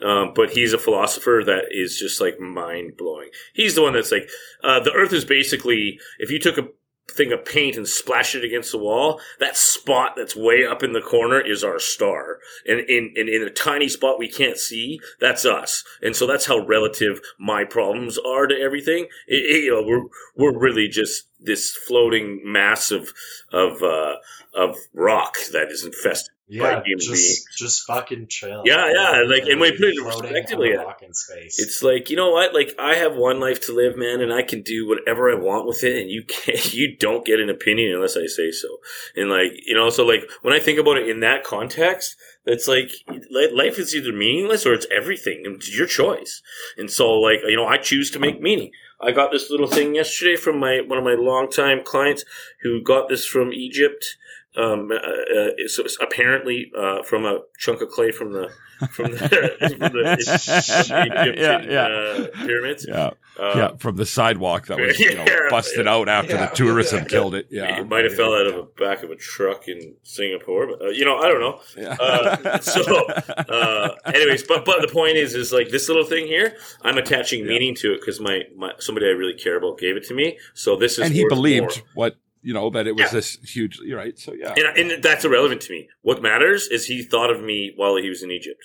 Um, but he's a philosopher that is just like mind blowing. He's the one that's like uh, the Earth is basically if you took a thing of paint and splashed it against the wall, that spot that's way up in the corner is our star. And in, in, in a tiny spot we can't see, that's us. And so that's how relative my problems are to everything. It, it- you know, we're, we're really just this floating mass of, of, uh, of rock that is infested. Yeah, By human just beings. just fucking chill. Yeah, yeah, like, and you put it into Floating perspective, on a yeah. in space. It's like you know what? Like I have one life to live, man, and I can do whatever I want with it, and you can't, you don't get an opinion unless I say so. And like you know, so like when I think about it in that context, it's like life is either meaningless or it's everything, it's your choice. And so like you know, I choose to make meaning. I got this little thing yesterday from my one of my longtime clients who got this from Egypt. Um, uh, uh, so it's apparently uh, from a chunk of clay from the from the, from the, Egyptian Yeah, yeah. Uh, pyramids. Yeah, Uh, yeah, from the sidewalk that was you know, Yeah. busted out after Yeah. the tourism killed it. Yeah, It might have fell out of the back of a truck in Singapore, but uh, you know, I don't know. yeah. Uh, so, uh, anyways, but but the point is, is like this little thing here. I'm attaching meaning to it because my, my somebody I really care about gave it to me. So this is and he believed more. what you know that it was Yeah. this huge. Right. So yeah, and, and that's irrelevant to me. What matters is he thought of me while he was in Egypt.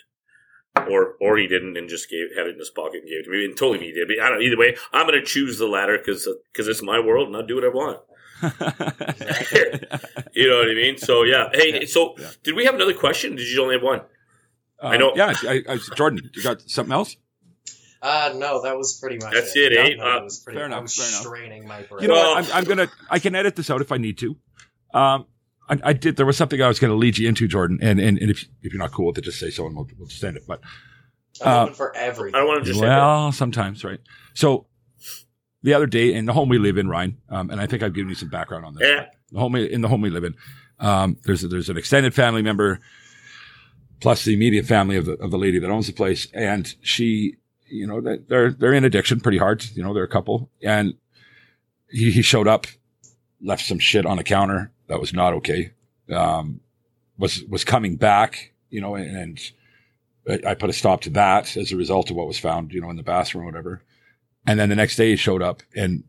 Or, or he didn't and just gave had it in his pocket and gave it to me. And totally he did. But I don't. Either way, I'm going to choose the latter because because it's my world and I'll do what I want. You know what I mean? So yeah. Hey, so Yeah. did we have another question? Did you only have one? Um, I know- Yeah, I, I, Jordan, you got something else? Uh, no, that was pretty much That's it. it, eh? Uh, it was pretty, fair enough, I was fair enough. straining my brain. You know Well- I'm, I'm gonna. I can edit this out if I need to. Um, I, I did. There was something I was going to lead you into, Jordan, and and, and if if you're not cool with it, just say so, and we'll we'll stand it. But I'm uh, for everything. I don't want to just well, sometimes, right? So the other day in the home we live in, Ryan, um, and I think I've given you some background on this. Yeah. The home we, in the home we live in, um, there's a, there's an extended family member plus the immediate family of the of the lady that owns the place, and she, you know, they- they're they're in addiction pretty hard. You know, they're a couple, and he, he showed up, left some shit on the counter that was not okay. Um, was was coming back, you know, and, and I I put a stop to that as a result of what was found, you know, in the bathroom or whatever. And then the next day he showed up and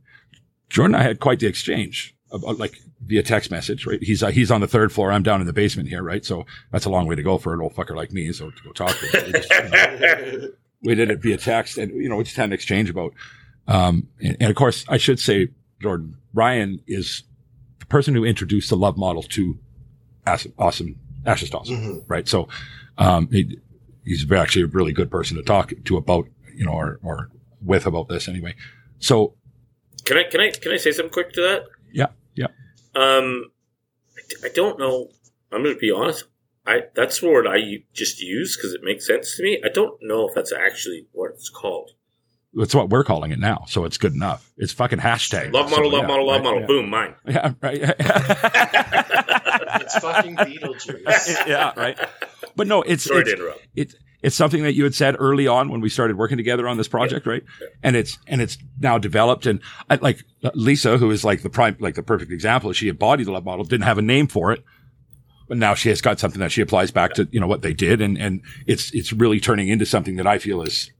Jordan and I had quite the exchange. about, like via text message, right? He's uh, he's on the third floor. I'm down in the basement here, right? So that's a long way to go for an old fucker like me. So to go talk to him. Just, you know, we did it via text, and you know, we just had an exchange about. Um, and, and of course, I should say, Jordan Ryan is the person who introduced the love model to awesome, awesome Ashes to Awesome, Mhm. right? So, um, he, he's actually a really good person to talk to about, you know, or, or with about this anyway. So, Can I can I can I say something quick to that? yeah, yeah. Um, I d- I don't know. I'm going to be honest. I that's the word I just use because it makes sense to me. I don't know if that's actually what it's called. That's what we're calling it now. So it's good enough. It's fucking hashtag. Love model, So, love yeah, model, love right, model. yeah. Boom, mine. Yeah, right. It's fucking Beetlejuice. yeah, right. But no, it's Sorry it's, to interrupt. it's it's something that you had said early on when we started working together on this project, right? And it's and it's now developed. And I, like Lisa, who is like the prime, like the perfect example, she embodied the love model, didn't have a name for it, but now she has got something that she applies back to you know what they did, and and it's it's really turning into something that I feel is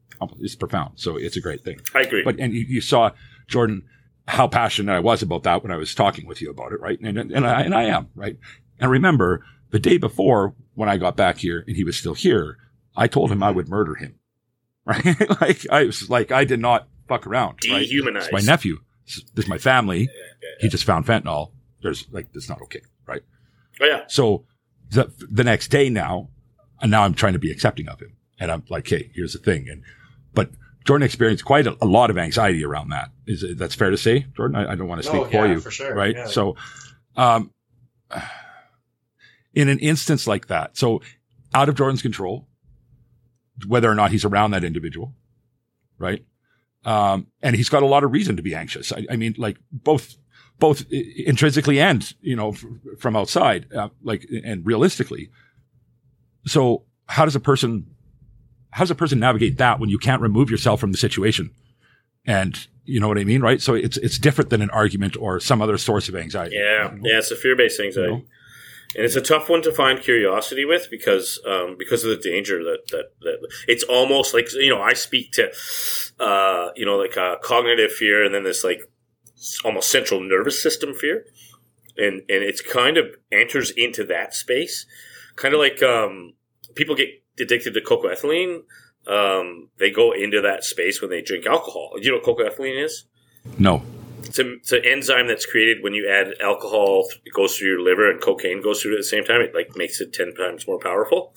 is profound. So it's a great thing. I agree. But and you, you saw Jordan how passionate I was about that when I was talking with you about it, right? And and I and I am right. And remember the day before when I got back here and he was still here, I told him I would murder him, right? like I was like I did not fuck around. Right? Dehumanized. It's my nephew. This this is my family. He just found fentanyl. There's like that's not okay, right? Oh yeah. So the the next day now, and now I'm trying to be accepting of him, and I'm like, hey, here's the thing, and but Jordan experienced quite a, a lot of anxiety around that. Is it, that's fair to say, Jordan? I, I don't want to speak Oh, for yeah, you, for sure, right? yeah. So, um, in an instance like that, so out of Jordan's control, whether or not he's around that individual, right? Um, and he's got a lot of reason to be anxious. I, I mean, like both, both intrinsically and, you know, f- from outside, uh, like, and realistically. So how does a person, how does a person navigate that when you can't remove yourself from the situation? And you know what I mean? Right. So it's, it's different than an argument or some other source of anxiety. Yeah, yeah, it's a fear-based anxiety, You know? and it's a tough one to find curiosity with because um, because of the danger that, that that it's almost like you know I speak to uh, you know like uh, cognitive fear and then this like almost central nervous system fear, and and it's kind of enters into that space, kind of like um, people get addicted to cocaethylene. Um, they go into that space when they drink alcohol. Do you know what cocaethylene is? No. it's, a, it's an enzyme that's created when you add alcohol. It goes through your liver, and cocaine goes through it at the same time. It like makes it ten times more powerful.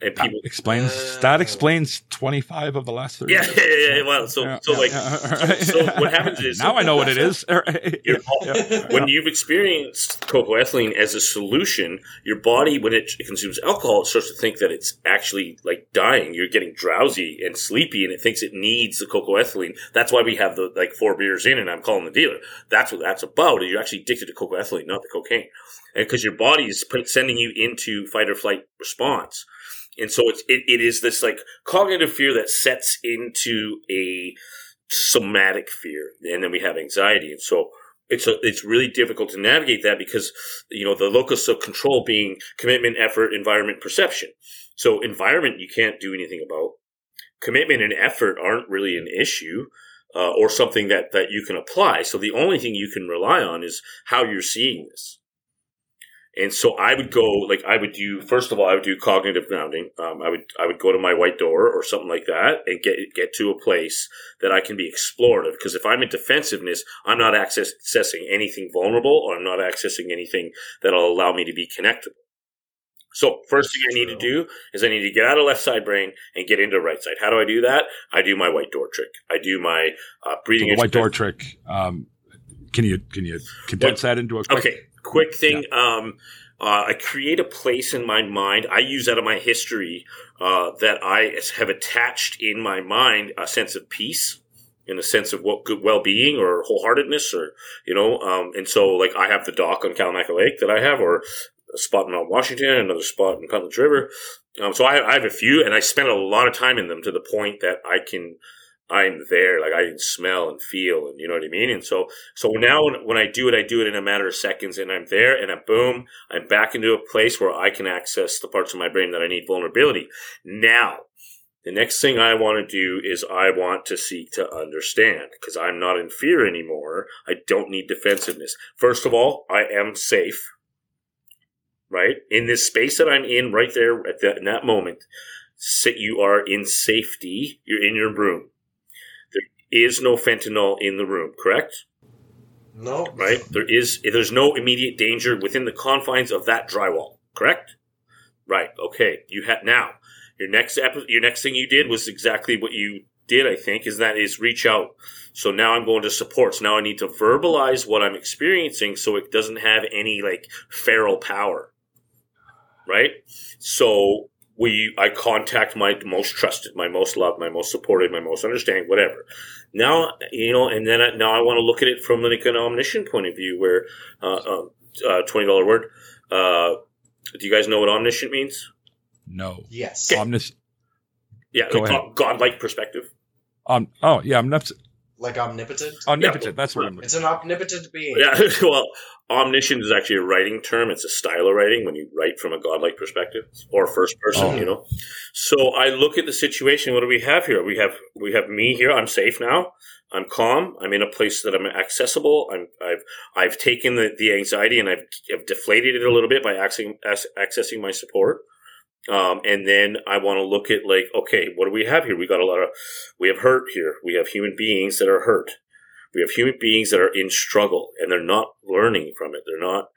And That explains, Uh, that explains 25 of the last 30. yeah, yeah, yeah, yeah. Well, so Yeah, so yeah, like yeah. so, so what happens is now I know what it is. Your- Yeah. when you've experienced cocaethylene as a solution, your body, when it consumes alcohol, it starts to think that it's actually like dying. You're getting drowsy and sleepy, and it thinks it needs the cocaethylene. That's why we have the like four beers in, and I'm calling the dealer. That's what that's about. You're actually addicted to cocaethylene, not the cocaine, because your body is put, sending you into fight or flight response. And so it's, it, it is this like cognitive fear that sets into a somatic fear, and then we have anxiety. And so it's a, it's really difficult to navigate that because you know the locus of control being commitment, effort, environment, perception. So environment you can't do anything about. Commitment and effort aren't really an issue. Uh, or something that, that you can apply. So the only thing you can rely on is how you're seeing this. And so I would go like I would do first of all I would do cognitive grounding. Um, I would I would go to my white door or something like that and get get to a place that I can be explorative. Because if I'm in defensiveness, I'm not access, accessing anything vulnerable or I'm not accessing anything that'll allow me to be connectable. So first thing I need to do is I need to get out of left side brain and get into right side. How do I do that? I do my white door trick. I do my uh, So breathing. the white door trick. Um, can you can you condense that into a quick? Okay, quick thing. Um, uh, I create a place in my mind. I use out of my history uh, that I have attached in my mind a sense of peace, in a sense of what good well-being or wholeheartedness, or you know. Um, and so, like, I have the dock on Kalamalka Lake that I have, or a spot in Mount Washington, another spot in Cutlass River. Um, so I, I have a few, and I spend a lot of time in them to the point that I can. I'm there, like I can smell and feel, and you know what I mean. And so, so now when, when I do it, I do it in a matter of seconds, and I'm there, and I'm boom, I'm back into a place where I can access the parts of my brain that I need vulnerability. Now, The next thing I want to do is I want to seek to understand because I'm not in fear anymore. I don't need defensiveness. First of all, I am safe, right? In this space that I'm in right there at that, in that moment, sit, you are in safety. You're in your room. Is no fentanyl in the room, correct? No. Right? There is, there's no immediate danger within the confines of that drywall, correct? Right. Okay. You have now your next epi- your next thing you did was exactly what you did. I think is that is reach out. So now I'm going to supports. Now I need to verbalize what I'm experiencing so it doesn't have any like feral power. Right. So we I contact my most trusted, my most loved, my most supported, my most understanding, whatever. Now you know, and then I, now I want to look at it from like an omniscient point of view, where uh, uh, uh, twenty dollar word. Uh, do you guys know what omniscient means? No. Yes. Omnis. Yeah, Go like ahead. godlike perspective. Um. Oh yeah. Omnipotent. Like omnipotent. Omnipotent. That's what I'm. Looking. It's an omnipotent being. Yeah, well, omniscient is actually a writing term. It's a style of writing when you write from a godlike perspective or first person, Oh. you know. So I look at the situation. What do we have here? We have we have me here. I'm safe now. I'm calm. I'm in a place that I'm accessible. I'm I've I've taken the, the anxiety and I've, I've deflated it a little bit by accessing accessing my support. Um, and then I want to look at like, okay, what do we have here? We got a lot of, we have hurt here. We have human beings that are hurt. We have human beings that are in struggle and they're not learning from it. They're not,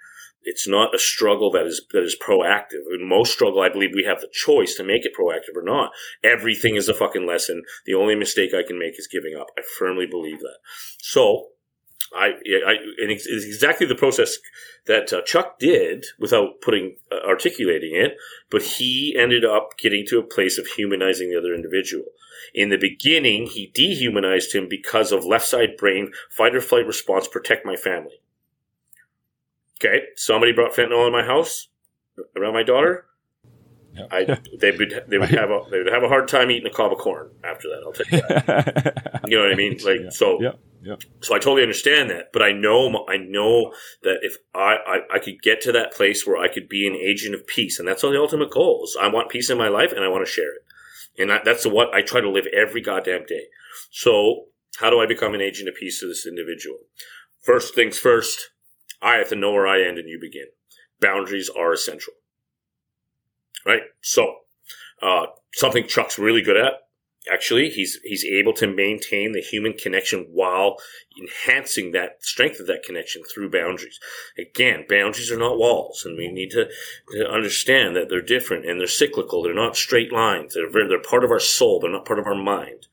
it's not a struggle that is, that is proactive. In most struggle, I believe we have the choice to make it proactive or not. Everything is a fucking lesson. The only mistake I can make is giving up. I firmly believe that. So, I, I, and it's it's exactly the process that uh, Chuck did without putting, uh, articulating it, but he ended up getting to a place of humanizing the other individual. In the beginning, he dehumanized him because of left side brain, fight or flight response, protect my family. Okay, somebody brought fentanyl in my house around my daughter. Yeah. I they would they would have a they would have a hard time eating a cob of corn after that. I'll tell you that. You know what I mean? Like Yeah. so. Yeah. Yeah. So I totally understand that, but I know I know that if I, I I could get to that place where I could be an agent of peace, and that's all the ultimate goal is. I want peace in my life, and I want to share it, and that, that's what I try to live every goddamn day. So how do I become an agent of peace to this individual? First things first, I have to know where I end and you begin. Boundaries are essential, right? So uh, something Chuck's really good at actually he's he's able to maintain the human connection while enhancing that strength of that connection through boundaries again boundaries are not walls and we need to, to understand that they're different and they're cyclical they're not straight lines they're they're part of our soul they're not part of our mind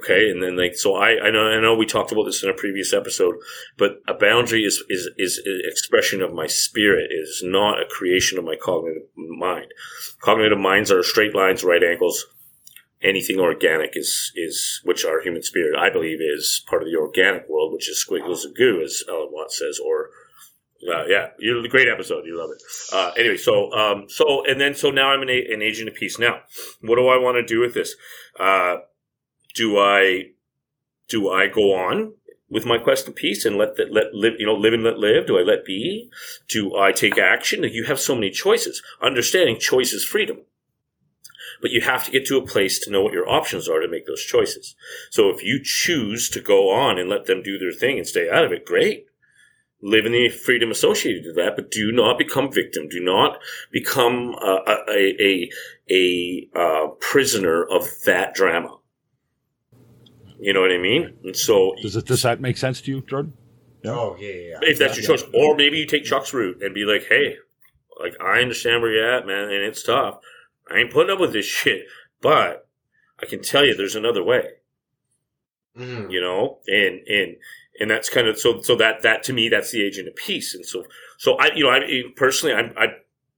okay and then like so i i know i know we talked about this in a previous episode but a boundary is is is expression of my spirit it is not a creation of my cognitive mind cognitive minds are straight lines right angles anything organic is is which our human spirit I believe is part of the organic world, which is squiggles and goo, as Alan Watts says, or uh, yeah, you a great episode, you love it. Uh, anyway, so um, so and then so now I'm an, an agent of peace. Now, what do I want to do with this? Uh, do I do I go on with my quest of peace and let that let live you know live and let live? Do I let be? Do I take action? You have so many choices. Understanding choice is freedom but you have to get to a place to know what your options are to make those choices. So if you choose to go on and let them do their thing and stay out of it, great. Live in the freedom associated with that, but do not become victim. Do not become uh, a a a, a uh, prisoner of that drama. You know what I mean? And so Does it, does that make sense to you, Jordan? Oh yeah, yeah. yeah. if that's Yeah, your choice, or maybe you take Chuck's route and be like, "Hey, like I understand where you're at, man, and it's tough. I ain't putting up with this shit, but I can tell you there's another way." Mhm. you know and and and that's kind of so so that that to me that's the agent of peace and so so i you know i personally i'm i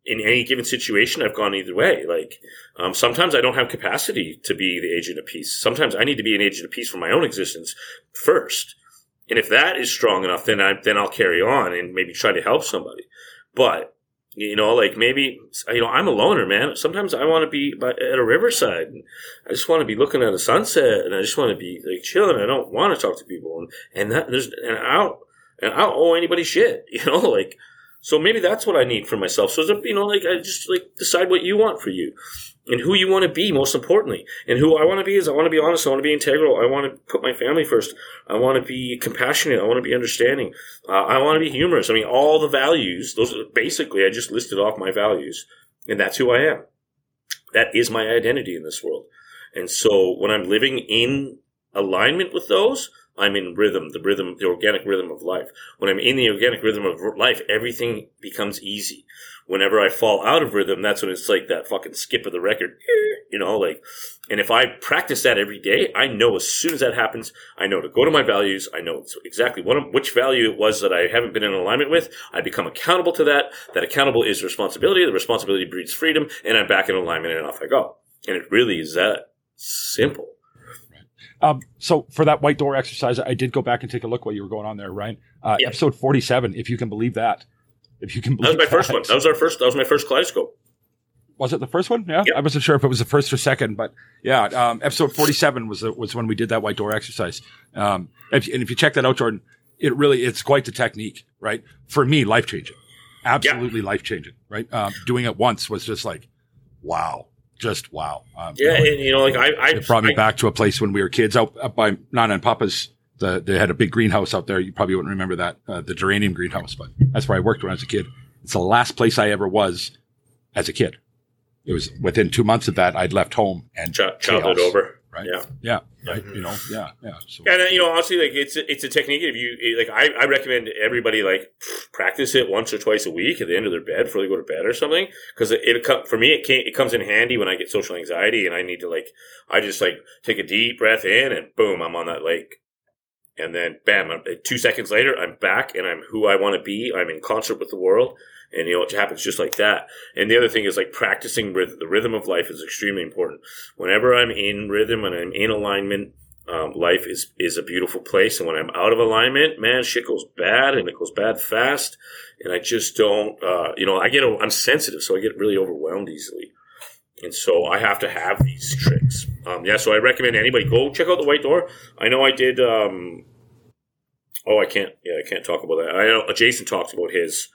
in any given situation i've gone either way like um, sometimes i don't have capacity to be the agent of peace sometimes i need to be an agent of peace for my own existence first and if that is strong enough then i then i'll carry on and maybe try to help somebody but you know, like maybe you know, I'm a loner, man. Sometimes I want to be by, at a riverside. And I just want to be looking at a sunset, and I just want to be like chilling. I don't want to talk to people, and and that there's and I don't and I don't owe anybody shit, you know, like So maybe that's what I need for myself. So, you know, like I just like decide what you want for you and who you want to be, most importantly. And who I want to be is I want to be honest. I want to be integral. I want to put my family first. I want to be compassionate. I want to be understanding. Uh, I want to be humorous. I mean, all the values, those are basically, I just listed off my values and that's who I am. That is my identity in this world. And so when I'm living in alignment with those, I'm in rhythm, the rhythm, the organic rhythm of life. When I'm in the organic rhythm of life, everything becomes easy. Whenever I fall out of rhythm, that's when it's like that fucking skip of the record, you know, like, and if I practice that every day, I know as soon as that happens, I know to go to my values. I know exactly what, which value it was that I haven't been in alignment with. I become accountable to that. That accountable is responsibility. The responsibility breeds freedom and I'm back in alignment and off I go. And it really is that simple. Um, so for that white door exercise, I did go back and take a look while you were going on there, Ryan. Uh, Yeah. Episode 47, if you can believe that. If you can believe That was my first one. That was our first, that was my first kaleidoscope. Was it the first one? Yeah. Yep. I wasn't sure if it was the first or second, but yeah, um, episode 47 was, the, was when we did that white door exercise. Um, if, and if you check that out, Jordan, it really, it's quite the technique, right? For me, life changing, absolutely life changing, right? Um, doing it once was just like, wow, just wow. Um, you Yeah. know, And, you know, like I, I, it brought me I- back to a place when we were kids out, up by Nana and Papa's. The, they had a big greenhouse out there. You probably wouldn't remember that, uh, the geranium greenhouse, but that's where I worked when I was a kid. It's the last place I ever was as a kid. It was within two months of that I'd left home and Ch- childhood over. Right. Yeah. Yeah. Right. You know. Yeah. Yeah. So And uh, you know, honestly, like it's a, it's a technique. If you like, I, I recommend everybody like practice it once or twice a week at the end of their bed before they go to bed or something. Because it, it for me, it can it comes in handy when I get social anxiety and I need to like, I just like take a deep breath in and boom, I'm on that lake. And then bam, two seconds later, I'm back and I'm who I want to be. I'm in concert with the world. And you know, it happens just like that. And the other thing is like practicing rhythm. The rhythm of life is extremely important. Whenever I'm in rhythm and I'm in alignment, um, life is is a beautiful place. And when I'm out of alignment, man, shit goes bad and it goes bad fast. And I just don't, uh, you know, I get, I'm sensitive, so I get really overwhelmed easily. And so I have to have these tricks. Um, yeah, so I recommend anybody go check out the White Door. I know I did. Um, oh, I can't. Yeah, I can't talk about that. I know Jason talked about his.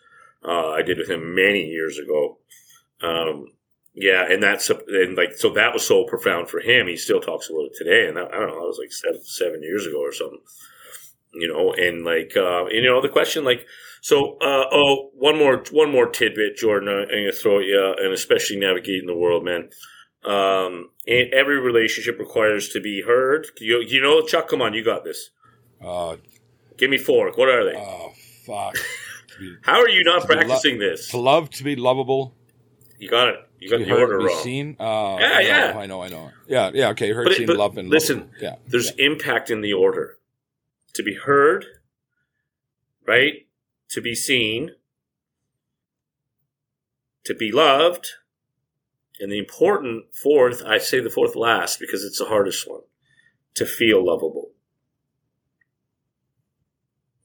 Uh, I did with him many years ago. Um, yeah, and that's and like so that was so profound for him. He still talks about it today, and that, I don't know. That was like seven, seven years ago or something. You know, and like uh, you know the question like so. Uh, oh, one more one more tidbit, Jordan. I'm gonna throw at you, and especially navigating the world, man. Um, and every relationship requires to be heard. You, you know, Chuck, come on, you got this. uh, Give me four. What are they? oh fuck. Be- How are you not be lo- practicing this? to love, to be lovable, You got it. You got the order wrong. seen. Uh, Yeah, I yeah. know, I know, I know. Yeah, yeah. Okay, heard, But seen, but loved, and listen, lovable. Yeah, There's yeah. impact in the order. To be heard, right? To be seen, to be loved, and the important fourth, I say the fourth last because it's the hardest one, to feel lovable.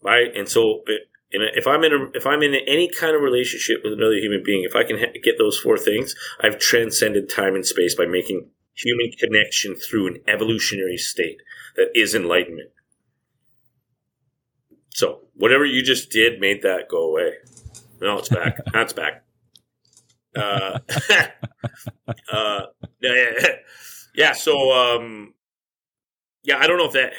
Right? And so it- and if I'm in a, if I'm in any kind of relationship with another human being, if I can ha- get those four things, I've transcended time and space by making human connection through an evolutionary state that is enlightenment. So whatever you just did made that go away. No, it's back. That's back. Uh, uh, yeah, yeah, yeah. So, um, yeah, I don't know if that.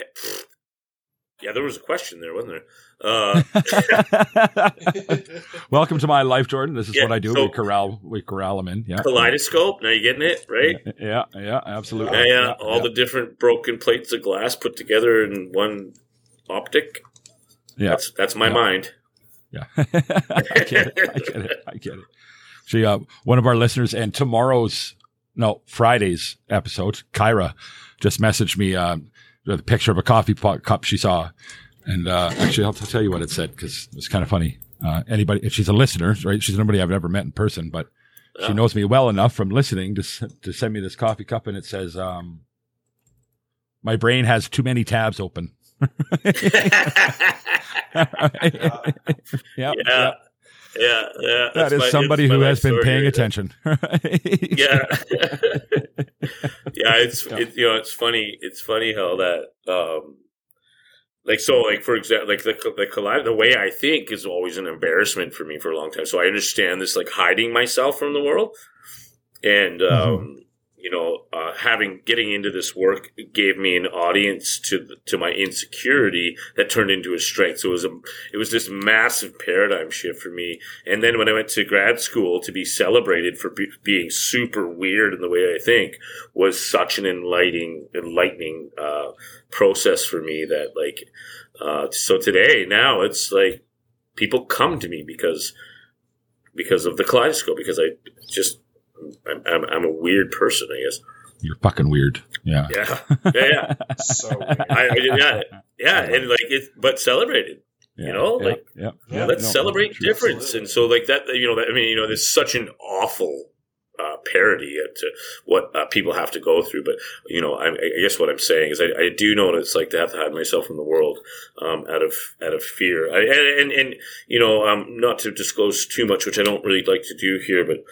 Yeah, there was a question there, wasn't there? Uh, Welcome to my life, Jordan. This is Yeah, what I do. so- we corral, we corral them in. Yeah, kaleidoscope. Now you're getting it right? yeah, yeah, absolutely. Yeah, yeah. All the different broken plates of glass put together in one optic. yeah, That's that's my mind. yeah. I get it. I get it. I get it. See, uh, one of our listeners and tomorrow's, no, Friday's episode, Kyra, just messaged me um, with a picture of a coffee pot cup she saw. And uh, actually, I'll, tell you what it said because it's kind of funny. Uh, anybody, if she's a listener, right? She's nobody I've ever met in person, but she knows me well enough from listening to s- to send me this coffee cup, and it says, um, "My brain has too many tabs open." yeah, yeah, yeah, yeah. That that's my- somebody who has been paying attention. yeah yeah it's It, you know it's funny it's funny how that um like so like for example like the the collide the way I think is always an embarrassment for me for a long time. So I understand this like hiding myself from the world, and um, you know, uh, having getting into this work gave me an audience to to my insecurity that turned into a strength. So it was a it was this massive paradigm shift for me. And then when I went to grad school to be celebrated for be, being super weird in the way I think was such an enlightening enlightening uh, process for me that like uh, so today now it's like people come to me because because of the kaleidoscope because I just I'm, I'm, I'm a weird person, I guess. You're fucking weird. Yeah. Yeah, yeah, yeah. So weird. I, I, yeah, yeah, and like it, but celebrated. yeah. You know, yeah, like, yeah. Yeah, Let's no, celebrate true. difference, and so like that. You know, that, I mean, you know, there's such an awful uh, parody to what uh, people have to go through. But you know, I, I guess what I'm saying is, I, I do know what it's like to have to hide myself from the world um, out of out of fear. I, and, and and you know, um, not to disclose too much, which I don't really like to do here, but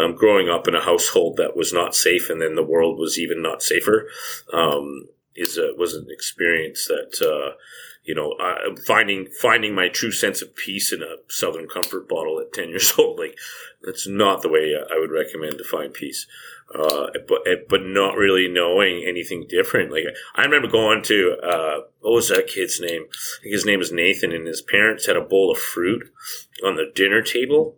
um, growing up in a household that was not safe, and then the world was even not safer, um, is a, was an experience that. Uh, you know, uh, finding finding my true sense of peace in a Southern Comfort bottle at ten years old, like that's not the way I would recommend to find peace. Uh, but but not really knowing anything different. Like I remember going to uh, what was that kid's name? I think his name was Nathan, and his parents had a bowl of fruit on the dinner table,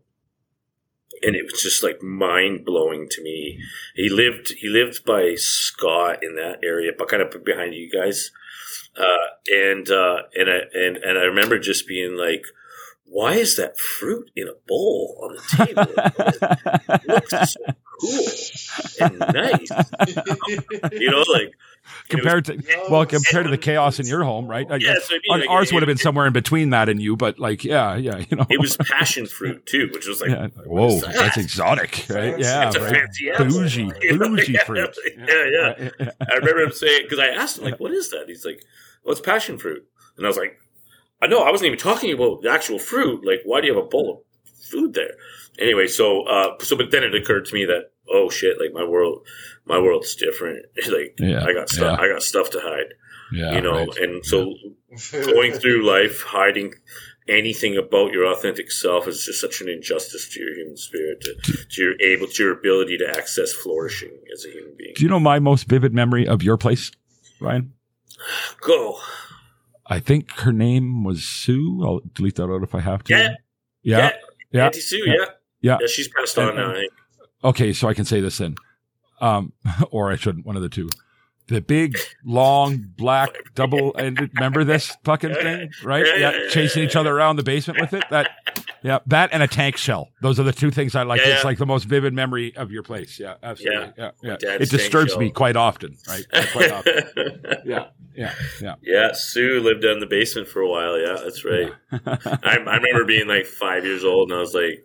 and it was just like mind blowing to me. He lived he lived by Scott in that area, but kind of behind you guys. Uh, and uh, and I and, and I remember just being like, "Why is that fruit in a bowl on the table? It looks so cool and nice." You know, like compared to well, compared to the chaos in your home, right? I Yeah, guess so I mean, like, ours it- would have been somewhere in between that and you, but like, yeah, yeah, you know, it was passion fruit too, which was like, yeah. Whoa, that? that's exotic, right? Yeah, it's a right. fancy apple. bougie, You know, bougie yeah, fruit. Yeah, yeah. I remember him saying because I asked him like, "What is that?" He's like, "Well, it's passion fruit," and I was like, "I know, I wasn't even talking about the actual fruit. Like, why do you have a bowl of food there?" Anyway, so uh, so but then it occurred to me that oh shit, like my world, my world's different. like, Yeah, I got stuff, yeah. I got stuff to hide, Yeah, you know, right. and so going through life hiding anything about your authentic self is just such an injustice to your human spirit, to, to your able to your ability to access flourishing as a human being. Do you know my most vivid memory of your place, Ryan? Go. I think her name was Sue. I'll delete that out if I have to. Yeah. Yeah. Yeah. Auntie Sue, Yeah. yeah. Yeah. Yeah, she's passed on And- now, and-. Okay, so I can say this then. Um, or I shouldn't, one of the two. The big, long, black, double ended, remember this fucking thing? Right? Yeah, yeah, Yeah, yeah, chasing each other around the basement with it. That, yeah, that and a tank shell. Those are the two things I like. Yeah, It's like the most vivid memory of your place. Yeah, absolutely. Yeah, yeah. dad's It disturbs me quite often, right? Quite often. Yeah, yeah, yeah. Yeah, Sue lived down in the basement for a while. Yeah, that's right. I, I remember being like five years old, and I was like,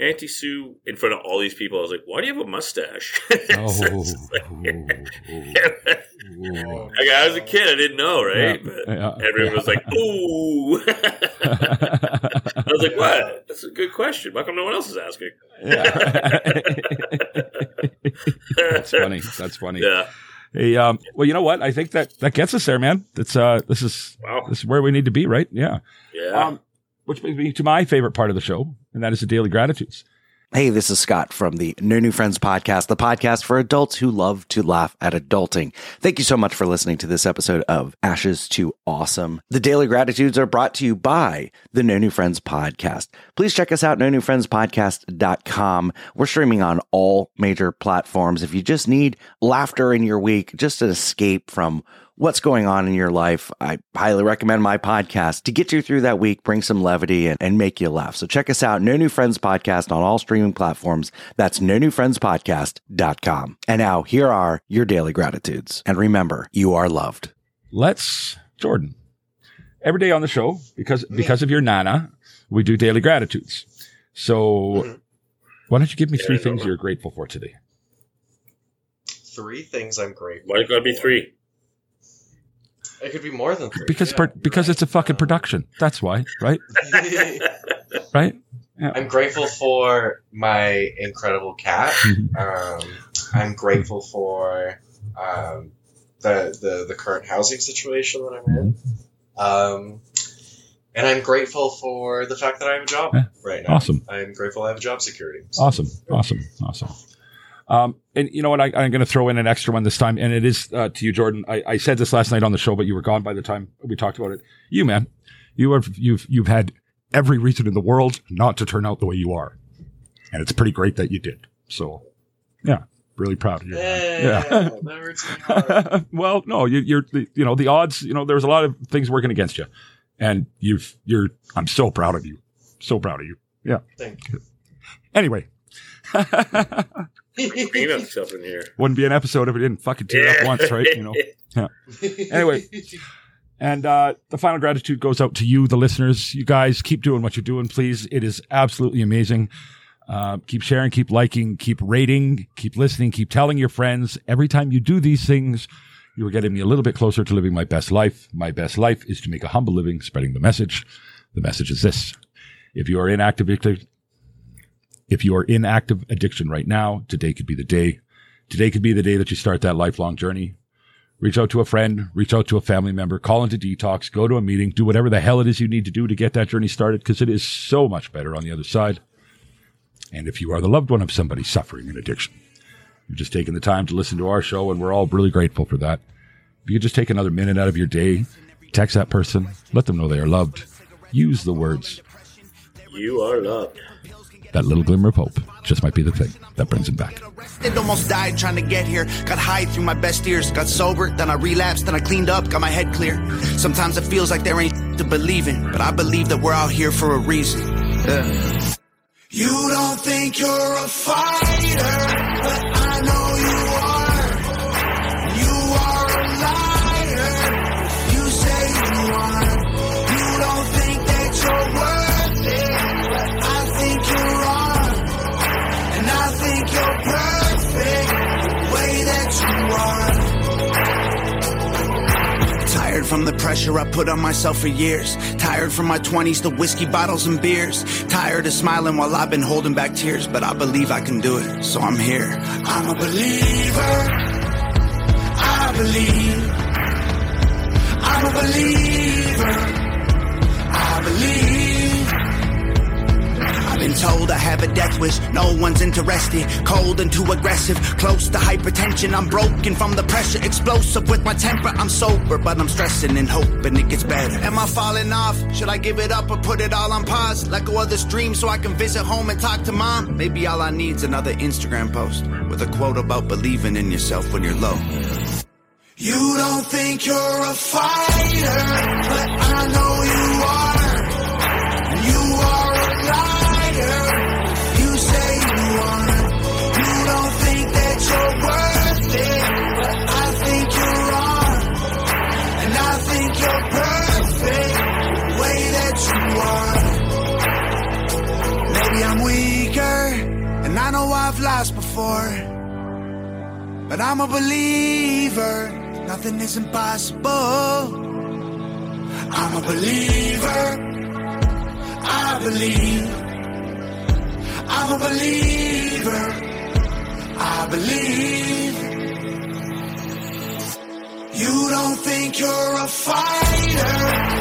Auntie Sue, in front of all these people, I was like, "Why do you have a mustache?" Oh, So like- oh, Like, I was a kid, I didn't know, right? Yeah, But yeah, everyone was like, "Ooh." I was like, "What? That's a good question. How come no one else is asking?" yeah. That's funny. That's funny. Yeah. Hey, um, well, you know what? I think that that gets us there, man. That's uh, this is Wow. this is where we need to be, right? Yeah. Yeah. Um, which brings me to my favorite part of the show, and that is the daily gratitudes. Hey, this is Scott from the No New Friends podcast, the podcast for adults who love to laugh at adulting. Thank you so much for listening to this episode of Ashes to Awesome. The daily gratitudes are brought to you by the No New Friends podcast. Please check us out, no new friends podcast.com. We're streaming on all major platforms. If you just need laughter in your week, just an escape from what's going on in your life, I highly recommend my podcast to get you through that week, bring some levity and, and make you laugh. So check us out, No New Friends Podcast on all streaming platforms. That's no new friends podcast.com. And now here are your daily gratitudes. And remember, you are loved. Let's Jordan. Every day on the show, because because of your nana, we do daily gratitudes. So, why don't you give me three Yeah, things no. you're grateful for today? Three things I'm grateful. Why it gotta be for. three? It could be more than three. Because yeah, per, because right. it's a fucking production. That's why, right? Right? I'm grateful for my incredible cat. Um, I'm grateful for um, the, the the current housing situation that I'm in. Um, and I'm grateful for the fact that I have a job Yeah. right now. Awesome. I'm grateful I have job security. So- Awesome, awesome, awesome. Um, and you know what? I, I'm going to throw in an extra one this time, and it is uh, to you, Jordan. I, I said this last night on the show, but you were gone by the time we talked about it. You, man, you have you've you've had every reason in the world not to turn out the way you are, and it's pretty great that you did. So, yeah, really proud of you. Yeah, Yeah. that hurts my heart. well, no, you, you're, the- you know, the odds, you know, there's a lot of things working against you and you've, you're, I'm so proud of you. So proud of you. Yeah. Thank you. Anyway, Stuff in here. wouldn't be an episode if it didn't fucking tear up once, right? You know, Anyway. and, uh, the final gratitude goes out to you, the listeners. You guys keep doing what you're doing, please. It is absolutely amazing. Uh, keep sharing, keep liking, keep rating, keep listening, keep telling your friends. Every time you do these things, you are getting me a little bit closer to living my best life. My best life is to make a humble living, spreading the message. The message is this. If you are in active addiction, if you are in active addiction right now, today could be the day. Today could be the day that you start that lifelong journey. Reach out to a friend, reach out to a family member, call into detox, go to a meeting, do whatever the hell it is you need to do to get that journey started because it is so much better on the other side. And if you are the loved one of somebody suffering an addiction, you've just taken the time to listen to our show, and we're all really grateful for that. If you could just take another minute out of your day, text that person, let them know they are loved. Use the words, You are loved. That little glimmer of hope just might be the thing that brings him back. It almost died trying to get here. Got high through my best years. Got sober, then I relapsed, then I cleaned up, got my head clear. Sometimes it feels like there ain't to believe in, but I believe that we're out here for a reason. Yeah. You don't think you're a fighter, from the pressure I put on myself for years. Tired from my 20s, the whiskey bottles and beers. Tired of smiling while I've been holding back tears. But I believe I can do it, so I'm here. I'm a believer. I believe. I'm a believer. I believe. Been told I have a death wish, no one's interested. Cold and too aggressive, close to hypertension. I'm broken from the pressure, explosive with my temper. I'm sober, but I'm stressing and hoping it gets better. Am I falling off? Should I give it up or put it all on pause? Let go of this dream so I can visit home and talk to mom? Maybe all I need's another Instagram post with a quote about believing in yourself when you're low. You don't think you're a fighter, but I know I know I've lost before. But I'm a believer. Nothing is impossible. I'm a believer. I believe. I'm a believer. I believe. You don't think you're a fighter.